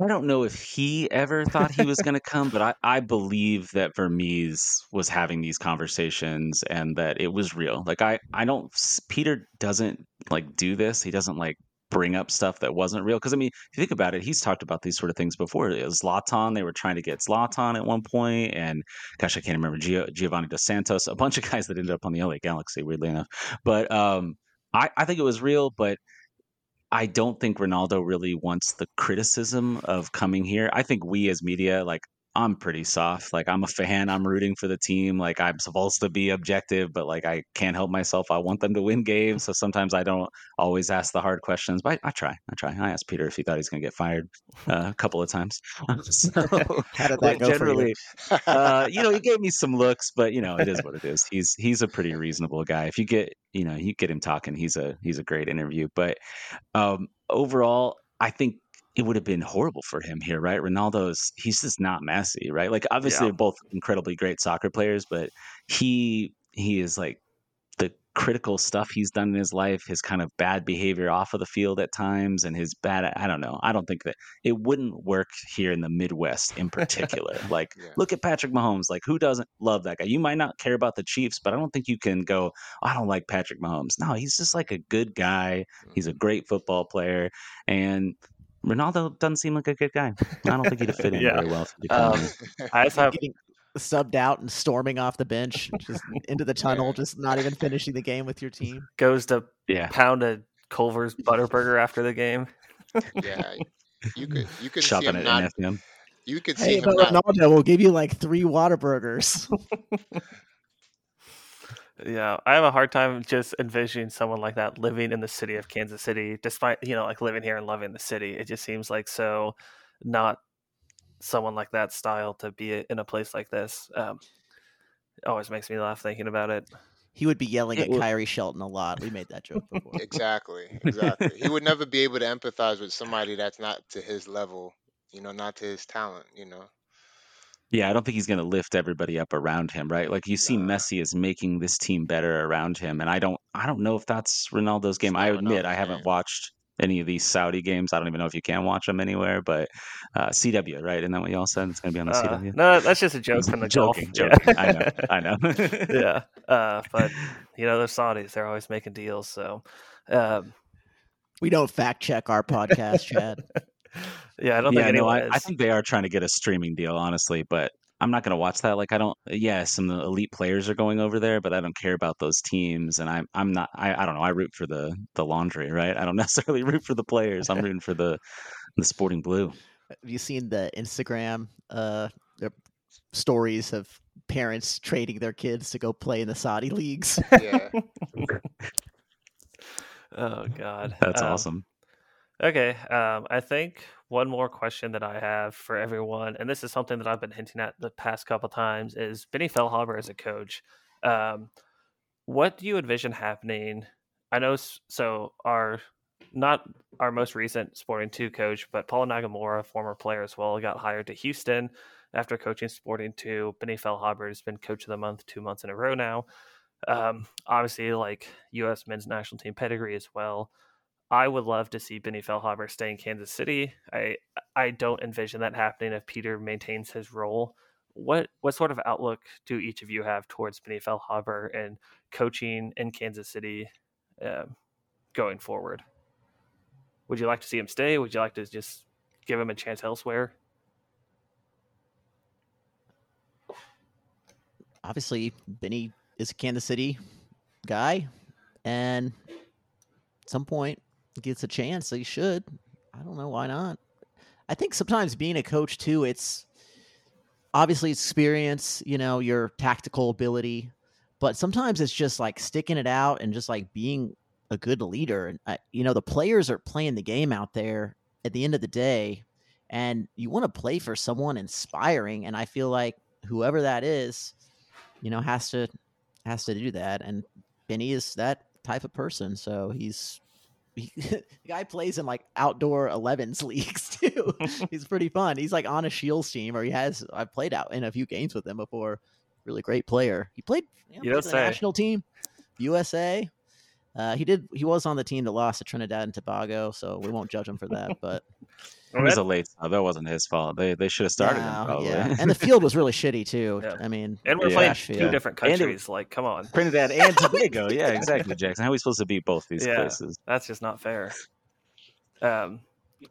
I don't know if he ever thought he was going to come, but I, I believe that Vermes was having these conversations and that it was real. Like I, I don't. Peter doesn't like do this. He doesn't like bring up stuff that wasn't real. Because I mean, if you think about it, he's talked about these sort of things before. It was Zlatan; they were trying to get Zlatan at one point, and gosh, I can't remember Gio- Giovanni Dos Santos, a bunch of guys that ended up on the LA Galaxy, weirdly enough. But um, I, I think it was real, but I don't think Ronaldo really wants the criticism of coming here. I think we as media, like I'm pretty soft. Like I'm a fan. I'm rooting for the team. Like I'm supposed to be objective, but like I can't help myself. I want them to win games. So sometimes I don't always ask the hard questions, but I, I try. I try. I asked Peter if he thought he's going to get fired uh, a couple of times. so, How did that go generally, for you? uh, you know, he gave me some looks, but you know, it is what it is. He's he's a pretty reasonable guy. If you get you know you get him talking, he's a he's a great interview. But um, overall, I think it would have been horrible for him here, right? Ronaldo's he's just not Messi, right? Like obviously Yeah. they're both incredibly great soccer players, but he he is like the critical stuff he's done in his life, his kind of bad behavior off of the field at times, and his bad I don't know. I don't think that it wouldn't work here in the Midwest in particular. like Yeah. look at Patrick Mahomes. Like who doesn't love that guy? You might not care about the Chiefs, but I don't think you can go, I don't like Patrick Mahomes. No, he's just like a good guy. He's a mm-hmm. great football player. And Ronaldo doesn't seem like a good guy. I don't think he'd fit in Yeah. very well. If he'd come Um. I just have Getting subbed out and storming off the bench, just into the tunnel, just not even finishing the game with your team. goes to yeah, pound a Culver's Butterburger after the game. yeah, you could you could see shopping him at not. NFM. You could see Hey, him but not. Ronaldo will give you like three Whataburgers. Yeah, I have a hard time just envisioning someone like that living in the city of Kansas City, despite you know like living here and loving the city. It just seems like so not someone like that style to be in a place like this. Um, it always makes me laugh thinking about it. he would be yelling at well- Khiry Shelton a lot. We made that joke before. Exactly, exactly. he would never be able to empathize with somebody that's not to his level. You know, not to his talent. You know. Yeah, I don't think he's going to lift everybody up around him, right? Like you see, Nah. Messi is making this team better around him, and I don't, I don't know if that's Ronaldo's game. I admit, Ronaldo's I haven't game. watched any of these Saudi games. I don't even know if you can watch them anywhere, but uh, CW, right? Isn't that what y'all said? It's going to be on the Uh, CW. no, that's just a joke from the joking, golf. joking. Yeah. I know, I know. yeah, uh, but you know they're Saudis; they're always making deals. So, um, we don't fact check our podcast, Chad. Yeah, I don't yeah, think no, anyone I, I is. think they are trying to get a streaming deal, honestly, but I'm not going to watch that. Like, I don't. Yeah, some elite players are going over there, but I don't care about those teams, and I'm I'm not. I, I don't know. I root for the the laundry, right? I don't necessarily root for the players. I'm rooting for the the Sporting Blue. Have you seen the Instagram uh, stories of parents trading their kids to go play in the Saudi leagues? Yeah. oh God, That's Um, awesome. Okay, um, I think one more question that I have for everyone, and this is something that I've been hinting at the past couple times, is Benny Feilhaber as a coach. Um, what do you envision happening? I know, so our not our most recent Sporting Two coach, but Paul Nagamura, former player as well, got hired to Houston after coaching Sporting Two. Benny Feilhaber has been coach of the month two months in a row now. Um, obviously, like U.S. men's national team pedigree as well. I would love to see Benny Feilhaber stay in Kansas City. I I don't envision that happening if Peter maintains his role. What what sort of outlook do each of you have towards Benny Feilhaber and coaching in Kansas City um, going forward? Would you like to see him stay? Would you like to just give him a chance elsewhere? Obviously, Benny is a Kansas City guy, and at some point gets a chance. they should. I don't know why not. I think sometimes being a coach too, it's obviously experience, you know, your tactical ability, but sometimes it's just like sticking it out and just like being a good leader. And I, you know, the players are playing the game out there at the end of the day, and you want to play for someone inspiring. And I feel like whoever that is, you know, has to has to do that. And Benny is that type of person, so he's. He, the guy plays in like outdoor 11s leagues too. he's pretty fun. He's like on a Shields team, or he has. I've played out in a few games with him before. Really great player. He played. You, know, played the national team, USA. Uh, he did. He was on the team that lost to Trinidad and Tobago, so we won't judge him for that. But It was a late sub. That wasn't his fault. They they should have started him probably. yeah, and the field was really shitty too. Yeah. I mean, And we're Yeah. playing two field. different And it- countries. like, come on, Trinidad and Tobago. Yeah, exactly, Jackson. How are we supposed to beat both these Yeah. places? that's just not fair. Um,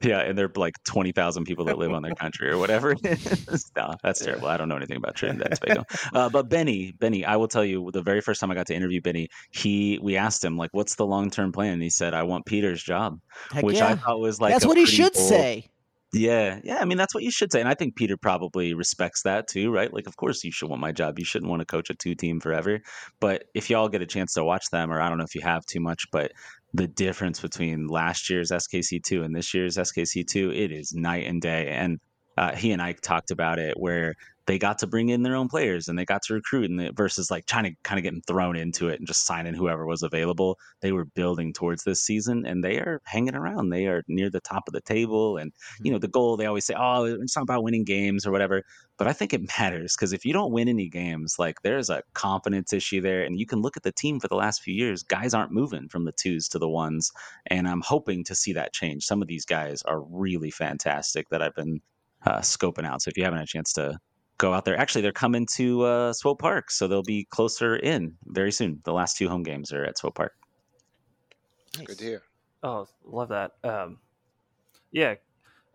Yeah, and they're like twenty thousand people that live on their country or whatever. it is. no, that's terrible. I don't know anything about Trinidad and Tobago. Uh, but Benny, Benny, I will tell you, the very first time I got to interview Benny, he we asked him like, "What's the long term plan?" And he said, "I want Peter's job," Heck which yeah. I thought was like That's a what he should bold- say. Yeah, yeah. I mean, that's what you should say, and I think Peter probably respects that too, right? Like, of course, you should want my job. You shouldn't want to coach a two team forever. But if y'all get a chance to watch them, or I don't know if you have too much, but the difference between last year's SKC two and this year's SKC two, it is night and day. And uh, he and Ike talked about it where they got to bring in their own players and they got to recruit, and it, versus like trying to kind of getting thrown into it and just signing whoever was available. They were building towards this season, and they are hanging around. They are near the top of the table, and you know the goal. They always say, "Oh, it's not about winning games or whatever." But I think it matters because if you don't win any games, like there's a confidence issue there, and you can look at the team for the last few years. Guys aren't moving from the twos to the ones, and I'm hoping to see that change. Some of these guys are really fantastic that I've been uh, scoping out. So if you haven't had a chance to go out there, actually they're coming to uh, Swope Park, so they'll be closer in very soon. The last two home games are at Swope Park. Good to hear. Oh, love that. Um, yeah,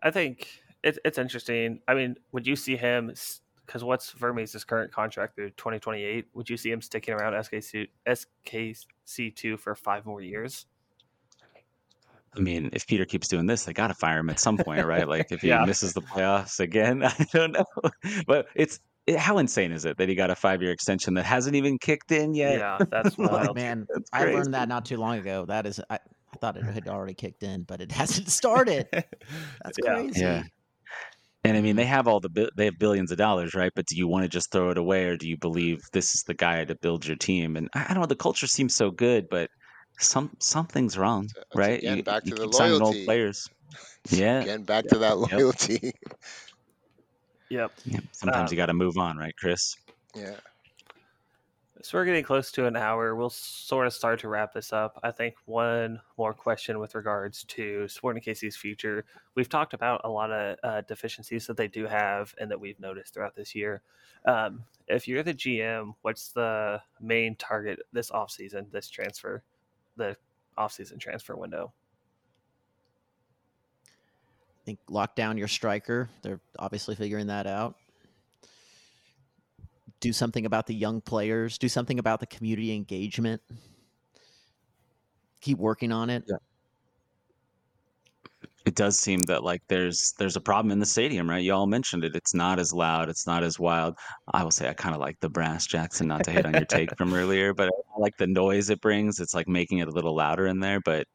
I think it's it's interesting. I mean, would you see him? Because what's Vermes' current contract through 2028? Would you see him sticking around SKC SKC two for five more years? I mean, if Peter keeps doing this, they got to fire him at some point, right? Like if he Yeah. misses the playoffs again, I don't know. But it's it, how insane is it that he got a five year extension that hasn't even kicked in yet? Yeah, that's wild. man, That's I learned that not too long ago. That is, I, I thought it had already kicked in, but it hasn't started. That's Yeah. crazy. Yeah. And I mean, they have all the they have billions of dollars, right? But do you want to just throw it away, or do you believe this is the guy to build your team? And I I don't know, the culture seems so good, but some something's wrong, It's right? again you back you to the keep signing old players. Yeah. Again, back to that Yep. loyalty. Yep. Yeah, Sometimes Um, you got to move on, right, Chris? yeah. So we're getting close to an hour. We'll sort of start to wrap this up. I think one more question with regards to Sporting KC's future. We've talked about a lot of uh, deficiencies that they do have and that we've noticed throughout this year. Um, if you're the GM, what's the main target this offseason, this transfer, the offseason transfer window? I think lock down your striker. They're obviously figuring that out. Do something about the young players. Do something about the community engagement. Keep working on it. It does seem that like there's there's a problem in the stadium, right? You all mentioned it. It's not as loud. It's not as wild. I will say I kind of like the brass, Jackson. Not to hit on your take from earlier, but I like the noise it brings. It's like making it a little louder in there. But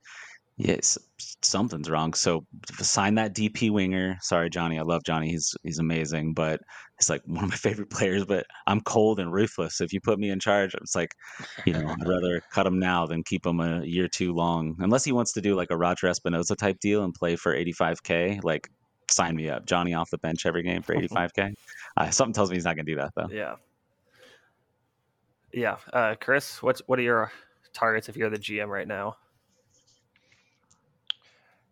yes, something's wrong. So sign that DP winger. Sorry, Johnny. I love Johnny. He's he's amazing, but he's like one of my favorite players. But I'm cold and ruthless. If you put me in charge, it's like you know, I'd rather cut him now than keep him a year too long. Unless he wants to do like a Roger Espinoza type deal and play for 85k, like sign me up. Johnny off the bench every game for 85k. Uh, something tells me he's not gonna do that though. Yeah. Yeah. Uh, Chris, what's what are your targets if you're the GM right now?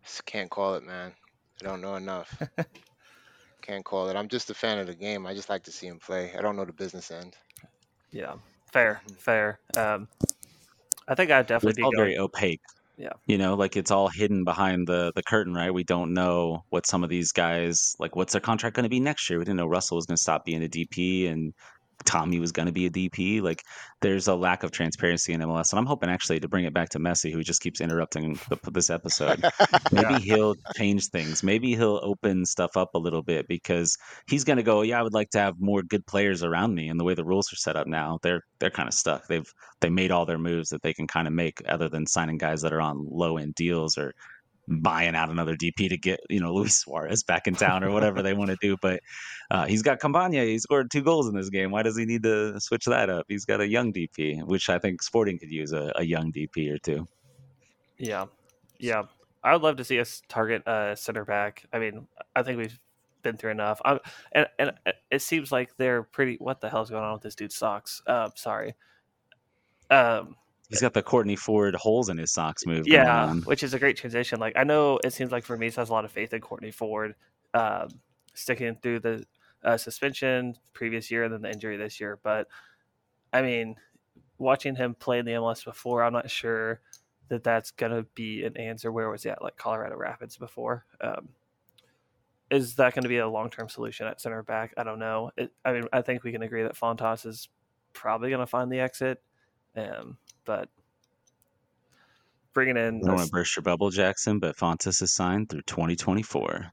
Just can't call it, man. I don't know enough. can't call it. I'm just a fan of the game. I just like to see him play. I don't know the business end. Yeah. Fair. Fair. Um, I think I'd But definitely it's be all going. very opaque. Yeah. You know, like it's all hidden behind the the curtain, right? We don't know what some of these guys like. What's their contract going to be next year? We didn't know Russell was going to stop being a DP and Thommy was going to be a DP. Like, there's a lack of transparency in MLS, and I'm hoping actually to bring it back to Messi, who just keeps interrupting the, this episode. Maybe Yeah. he'll change things. Maybe he'll open stuff up a little bit because he's going to go. Yeah, I would like to have more good players around me. And the way the rules are set up now, they're they're kind of stuck. They've they made all their moves that they can kind of make, other than signing guys that are on low end deals or buying out another DP to get you know Luis Suarez back in town or whatever they want to do. But uh, he's got Campana. He scored two goals in this game. Why does he need to switch that up? He's got a young DP, which I think Sporting could use a, a young DP or two. Yeah, yeah. I would love to see us target uh, center back. I mean, I think we've been through enough. i and and it seems like they're pretty. What the hell's going on with this dude's socks? Uh, sorry. Um, He's got the Kortne Ford holes in his socks move. yeah, which is a great transition. Like I know it seems like Vermes has a lot of faith in Kortne Ford, um, sticking through the uh, suspension previous year and then the injury this year. But I mean, watching him play in the MLS before, I'm not sure that that's gonna be an answer. Where was he at? Like Colorado Rapids before. Um, is that going to be a long term solution at center back? I don't know. It, I mean, I think we can agree that Fontas is probably going to find the exit, um, but bringing in. I don't want to burst your bubble, Jackson, but Fontas is signed through 2024.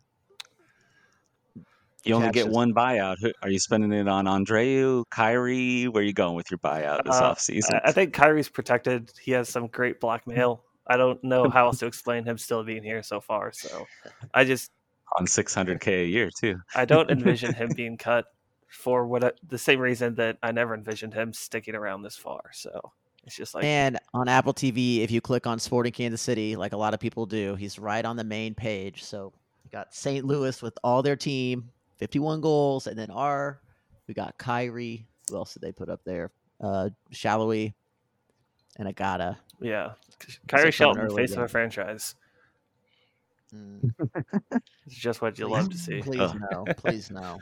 You only get one buyout. Are you spending it on Andreu, Khiry? Where are you going with your buyout this uh, offseason? I think Khiry's protected. He has some great blackmail. I don't know how else to explain him still being here so far. So I just on 600k a year too. I don't envision him being cut for what the same reason that I never envisioned him sticking around this far. So it's just like and on Apple TV, if you click on Sporting Kansas City, like a lot of people do, he's right on the main page. So you got St. Louis with all their team, 51 goals, and then our we got Khiry. Who else did they put up there? Uh Sallói and Agada. Yeah, Khiry Shelton, face of a franchise. Mm. it's just what you love to see. Please oh. no, please no.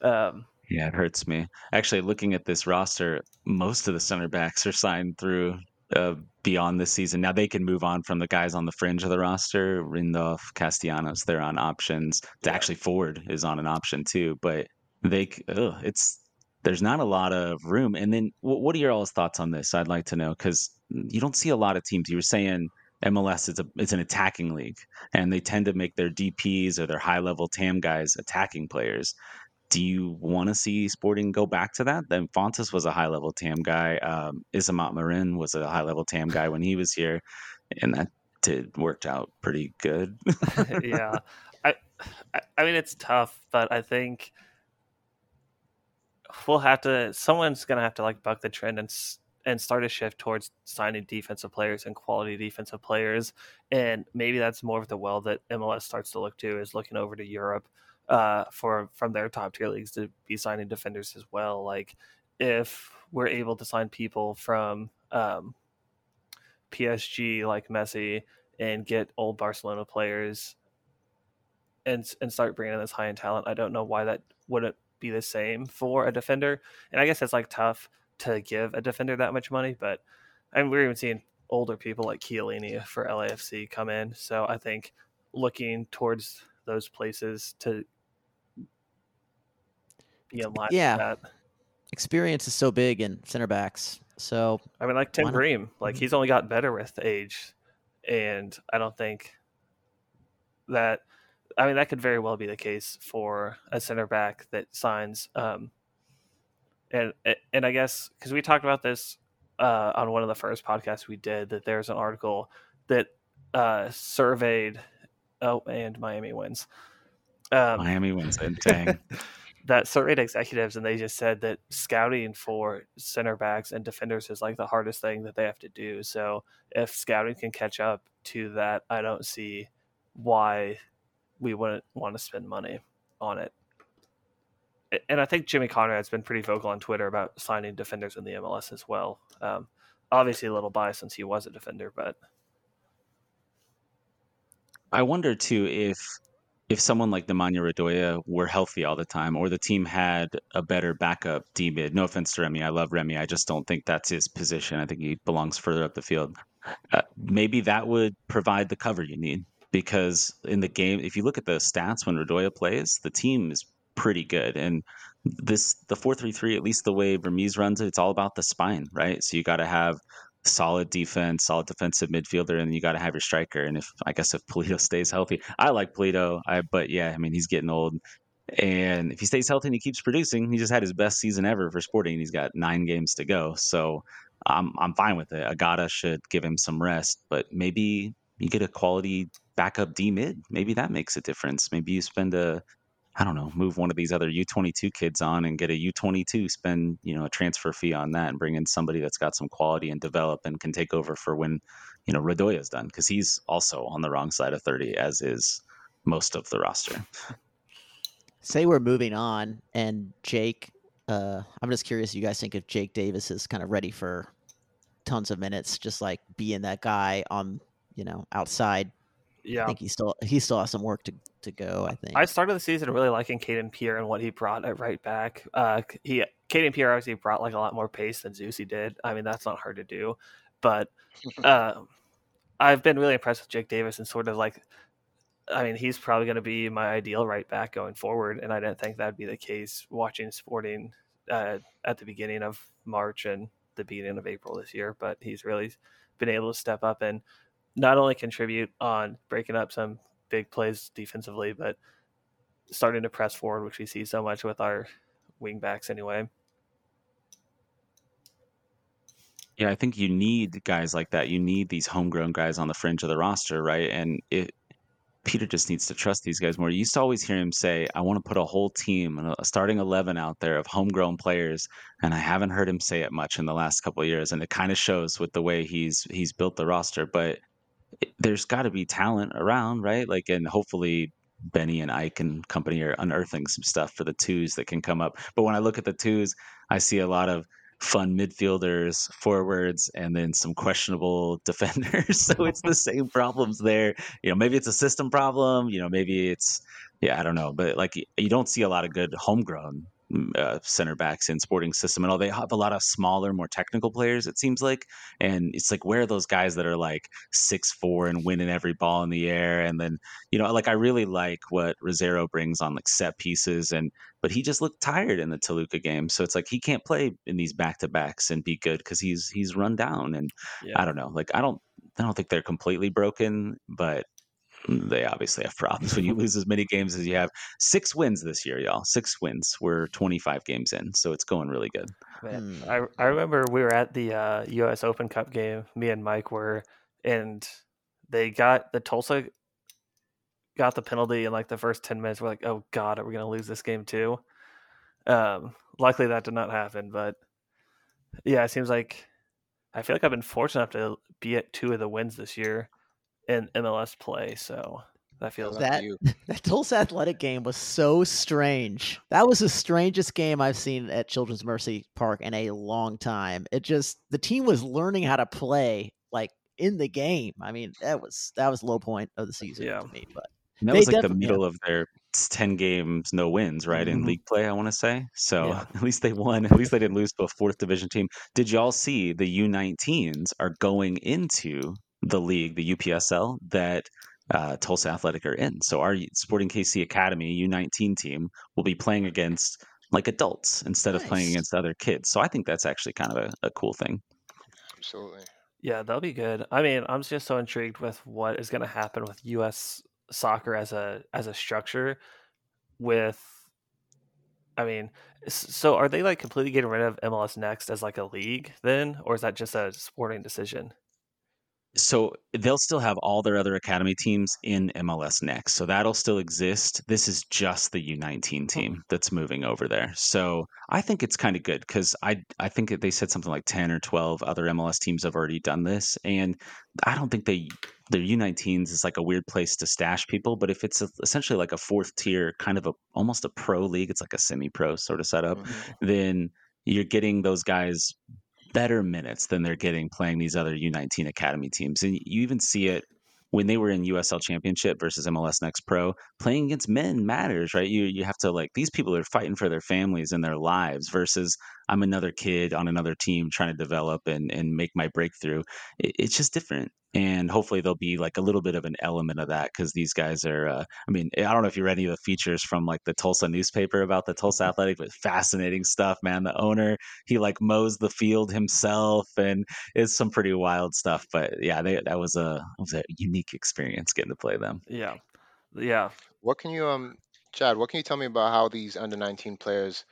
Um, yeah, it hurts me. Actually, looking at this roster, most of the center backs are signed through uh, beyond this season. Now they can move on from the guys on the fringe of the roster. Rindolph, Castellanos, they're on options. Yeah. Actually, Ford is on an option too. But they, ugh, it's there's not a lot of room. And then, what are your all's thoughts on this? I'd like to know because you don't see a lot of teams. You were saying MLS is a it's an attacking league, and they tend to make their DPS or their high level TAM guys attacking players. Do you want to see Sporting go back to that? Then Fontas was a high level TAM guy. Um, Isamat Marin was a high level TAM guy when he was here, and that did worked out pretty good. yeah, I, I mean it's tough, but I think we'll have to. Someone's gonna have to like buck the trend and and start a shift towards signing defensive players and quality defensive players. And maybe that's more of the well that MLS starts to look to is looking over to Europe uh, for from their top tier leagues to be signing defenders as well. Like if we're able to sign people from um, PSG like Messi and get old Barcelona players and and start bringing in this high end talent, I don't know why that wouldn't be the same for a defender. And I guess it's like tough to give a defender that much money, but I mean, we're even seeing older people like Chiellini for LAFC come in. So I think looking towards those places to be in line yeah. Experience is so big in center backs. So I mean, like Tim Ream, like mm-hmm. he's only gotten better with age, and I don't think that. I mean, that could very well be the case for a center back that signs um, and and I guess because we talked about this uh, on one of the first podcasts we did that there's an article that uh, surveyed oh and Miami wins um, Miami wins And dang that surveyed executives and they just said that scouting for center backs and defenders is like the hardest thing that they have to do so if scouting can catch up to that I don't see why we wouldn't want to spend money on it and I think Jimmy Conrad's been pretty vocal on Twitter about signing defenders in the MLS as well. Um, obviously, a little biased since he was a defender, but I wonder too if if someone like Nemanja Radoja were healthy all the time, or the team had a better backup D mid. No offense to Remy, I love Remy. I just don't think that's his position. I think he belongs further up the field. Uh, maybe that would provide the cover you need because in the game, if you look at the stats when Radoja plays, the team is pretty good. And this the four three three, at least the way Vermes runs it, it's all about the spine, right? So you got to have solid defense, solid defensive midfielder, and you got to have your striker. And if I guess if Pulido stays healthy, I like Pulido. I but yeah, I mean he's getting old. And if he stays healthy and he keeps producing, he just had his best season ever for Sporting. He's got nine games to go, so I'm I'm fine with it. Agada should give him some rest, but maybe you get a quality backup D mid. Maybe that makes a difference. Maybe you spend a I don't know, move one of these other U22 kids on and get a U22, spend, you know, a transfer fee on that and bring in somebody that's got some quality and develop and can take over for when, you know, Radoja's done because he's also on the wrong side of 30 as is most of the roster. Say we're moving on and Jake, uh, I'm just curious, you guys think if Jake Davis is kind of ready for tons of minutes, just like being that guy on, you know, outside yeah, I think he still he still has some work to, to go. I think I started the season really liking Kayden Pierre and what he brought at right back. Uh, he Kayden Pierre obviously brought like a lot more pace than Zusi did. I mean that's not hard to do, but uh, I've been really impressed with Jake Davis and sort of like, I mean, he's probably going to be my ideal right back going forward, and I didn't think that'd be the case watching Sporting uh, at the beginning of March and the beginning of April this year. But he's really been able to step up and not only contribute on breaking up some big plays defensively, but starting to press forward, which we see so much with our wing backs anyway. Yeah, I think you need guys like that. You need these homegrown guys on the fringe of the roster, right? And it Peter just needs to trust these guys more. You used to always hear him say, "I want to put a whole team, a starting eleven out there of homegrown players," and I haven't heard him say it much in the last couple years, and it kind of shows with the way he's he's built the roster. But there's got to be talent around, right? Like, and hopefully Benny and Ike and company are unearthing some stuff for the twos that can come up. But when I look at the twos, I see a lot of fun midfielders, forwards, and then some questionable defenders. so it's the same problems there. You know, maybe it's a system problem. You know, maybe it's yeah, I don't know, but like you don't see a lot of good homegrown uh, center backs in sporting system and all they have a lot of smaller more technical players it seems like and it's like where are those guys that are like six four and winning every ball in the air and then you know like i really like what rosero brings on like set pieces and but he just looked tired in the Toluca game so it's like he can't play in these back to backs and be good because he's he's run down and yeah. i don't know like i don't i don't think they're completely broken but they obviously have problems when you lose as many games as you have. Six wins this year, y'all. Six wins. We're 25 games in, so it's going really good. Man, I I remember we were at the uh, U.S. Open Cup game. Me and Mike were, and they got the Tulsa got the penalty in like the first 10 minutes. We're like, oh god, are we going to lose this game too? Um, luckily that did not happen, but yeah, it seems like I feel like I've been fortunate enough to be at two of the wins this year in MLS play. So that feels that that Tulsa Athletic game was so strange. That was the strangest game I've seen at Children's Mercy Park in a long time. It just the team was learning how to play like in the game. I mean, that was that was low point of the season yeah. to me. But and that was like the middle yeah. of their 10 games no wins right mm-hmm. in league play i want to say so yeah. at least they won at least they didn't lose to a fourth division team did y'all see the u19s are going into the league, the UPSL, that uh, Tulsa Athletic are in. So our Sporting KC Academy U19 team will be playing against like adults instead nice. of playing against other kids. So I think that's actually kind of a, a cool thing. Absolutely. Yeah, that'll be good. I mean, I'm just so intrigued with what is going to happen with U.S. soccer as a as a structure. With, I mean, so are they like completely getting rid of MLS Next as like a league then, or is that just a sporting decision? So they'll still have all their other academy teams in MLS next. So that'll still exist. This is just the U19 team that's moving over there. So I think it's kind of good because I I think they said something like 10 or 12 other MLS teams have already done this. And I don't think they their U19s is like a weird place to stash people, but if it's a, essentially like a fourth tier, kind of a almost a pro league, it's like a semi pro sort of setup, mm-hmm. then you're getting those guys better minutes than they're getting playing these other U19 academy teams. And you even see it when they were in USL Championship versus MLS Next Pro, playing against men matters, right? You you have to like these people are fighting for their families and their lives versus I'm another kid on another team trying to develop and and make my breakthrough. It, it's just different, and hopefully there'll be like a little bit of an element of that because these guys are. Uh, I mean, I don't know if you read any of the features from like the Tulsa newspaper about the Tulsa Athletic, but fascinating stuff, man. The owner he like mows the field himself, and it's some pretty wild stuff. But yeah, they, that was a was a unique experience getting to play them. Yeah, yeah. What can you um, Chad? What can you tell me about how these under nineteen players?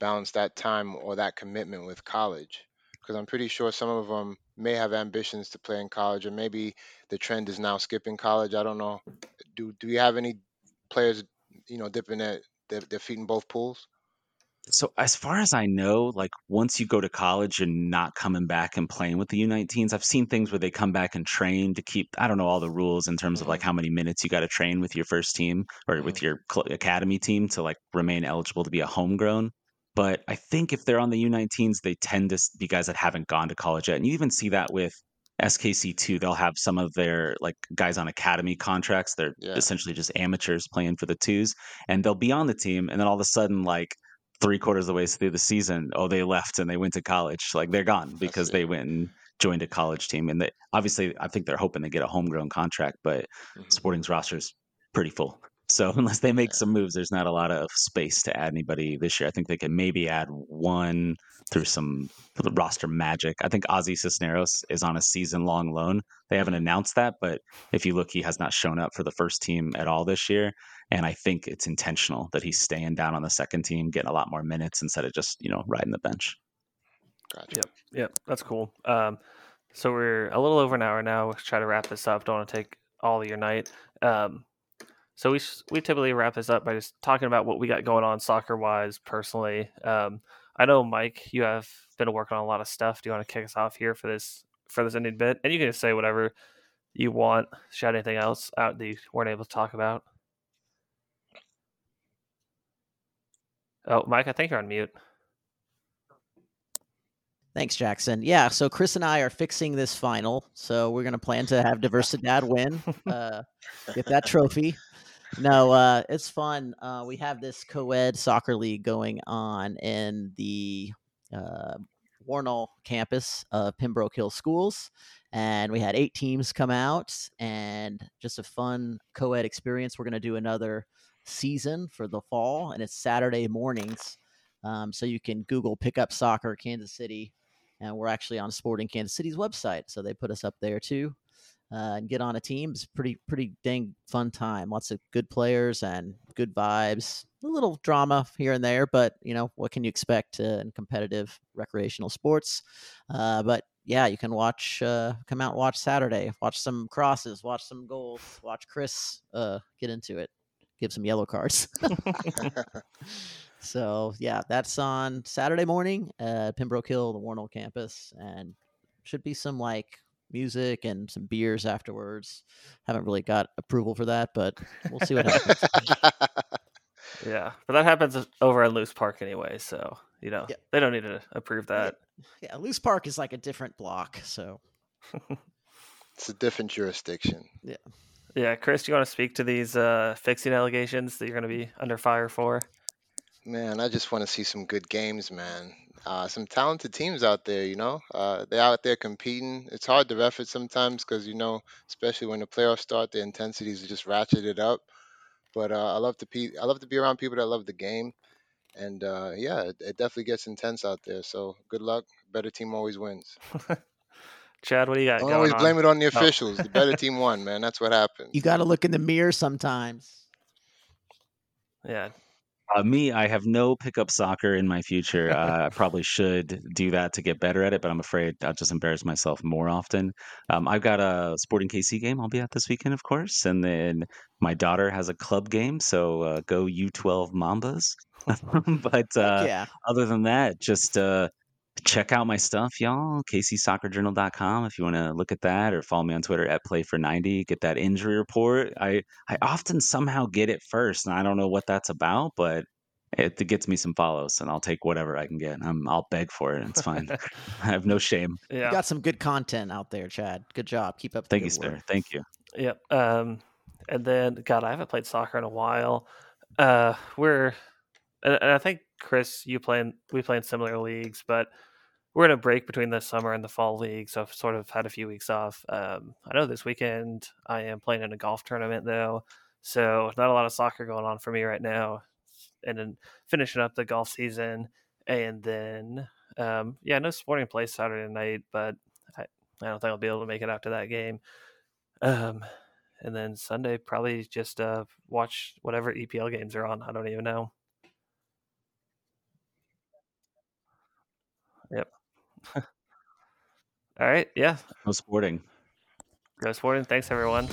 Balance that time or that commitment with college because I'm pretty sure some of them may have ambitions to play in college, or maybe the trend is now skipping college. I don't know. Do do you have any players, you know, dipping their, their, their feet in both pools? So as far as I know, like once you go to college, you're not coming back and playing with the U19s. I've seen things where they come back and train to keep. I don't know all the rules in terms of like mm-hmm. how many minutes you got to train with your first team or with mm-hmm. your academy team to like remain eligible to be a homegrown. But I think if they're on the U19s, they tend to be guys that haven't gone to college yet. And you even see that with SKC2. They'll have some of their like guys on academy contracts. They're yeah. essentially just amateurs playing for the twos. And they'll be on the team. And then all of a sudden, like three quarters of the way through the season, oh, they left and they went to college. Like they're gone because they went and joined a college team, and they, obviously, I think they're hoping they get a homegrown contract, but Mhm. Sporting's roster is pretty full. So unless they make some moves, there's not a lot of space to add anybody this year. I think they can maybe add one through some roster magic. I think Ozzy Cisneros is on a season long loan. They haven't announced that, but if you look, he has not shown up for the first team at all this year. And I think it's intentional that he's staying down on the second team, getting a lot more minutes instead of just, you know, riding the bench. Gotcha. Yep. Yep, that's cool. Um, so we're a little over an hour now. Let's try to wrap this up. Don't want to take all of your night. Um, so we we typically wrap this up by just talking about what we got going on soccer wise personally. Um, I know Mike, you have been working on a lot of stuff. Do you want to kick us off here for this for this ending bit? And you can just say whatever you want. Shout anything else out that you weren't able to talk about. Oh, Mike, I think you're on mute. Thanks, Jackson. Yeah, so Chris and I are fixing this final. So we're going to plan to have Diversidad win, uh, get that trophy. No, uh, it's fun. Uh, we have this co ed soccer league going on in the uh, Wornall campus of Pembroke Hill Schools. And we had eight teams come out and just a fun co ed experience. We're going to do another season for the fall, and it's Saturday mornings. Um, so you can Google Pickup Soccer Kansas City, and we're actually on Sporting Kansas City's website, so they put us up there too. Uh, and get on a team. It's pretty pretty dang fun time. Lots of good players and good vibes. A little drama here and there, but you know what can you expect uh, in competitive recreational sports? Uh, but yeah, you can watch. Uh, come out and watch Saturday. Watch some crosses. Watch some goals. Watch Chris uh, get into it. Give some yellow cards. So yeah, that's on Saturday morning at Pembroke Hill, the Wornall campus, and should be some like music and some beers afterwards. Haven't really got approval for that, but we'll see what happens. Yeah, but that happens over at Loose Park anyway, so you know Yeah. they don't need to approve Yeah. that. yeah, Loose Park is like a different block, so it's a different jurisdiction. Yeah. Yeah, Chris, do you want to speak to these uh, fixing allegations that you're going to be under fire for? Man, I just want to see some good games, man. Uh, some talented teams out there, you know. Uh, they're out there competing. It's hard to ref it sometimes because, you know, especially when the playoffs start, the intensities are just ratcheted up. But uh, I love to pe- I love to be around people that love the game, and uh, yeah, it, it definitely gets intense out there. So good luck. Better team always wins. Chad, what do you got Don't going always on? blame it on the Oh. officials. The better team won, man. That's what happens. you got to look in the mirror sometimes. Yeah, Uh, me, I have no pickup soccer in my future. Uh, I probably should do that to get better at it, but I'm afraid I'll just embarrass myself more often. Um, I've got a Sporting KC game I'll be at this weekend, of course, and then my daughter has a club game, so uh, go U12 Mambas. but uh, yeah, other than that, just uh, check out my stuff, y'all. KCSoccerJournal.com if you want to look at that, or follow me on Twitter at Playfor90. Get that injury report. I I often somehow get it first, and I don't know what that's about, but it, it gets me some follows, and I'll take whatever I can get. I'm I'll beg for it. It's fine. I have no shame. you yeah, got some good content out there, Chad. Good job. Keep up. The Thank you, good sir. Thank you. yep. Um, and then God, I haven't played soccer in a while. Uh, we're and, and I think Chris, you playing we play in similar leagues, but we're in a break between the summer and the fall league, so I've sort of had a few weeks off. Um, I know this weekend I am playing in a golf tournament though, so not a lot of soccer going on for me right now. And then finishing up the golf season, and then um, yeah, no sporting play Saturday night, but I, I don't think I'll be able to make it after that game. Um, and then Sunday probably just uh, watch whatever EPL games are on. I don't even know. Yep. All right. Yeah. No sporting. Go sporting. Thanks, everyone.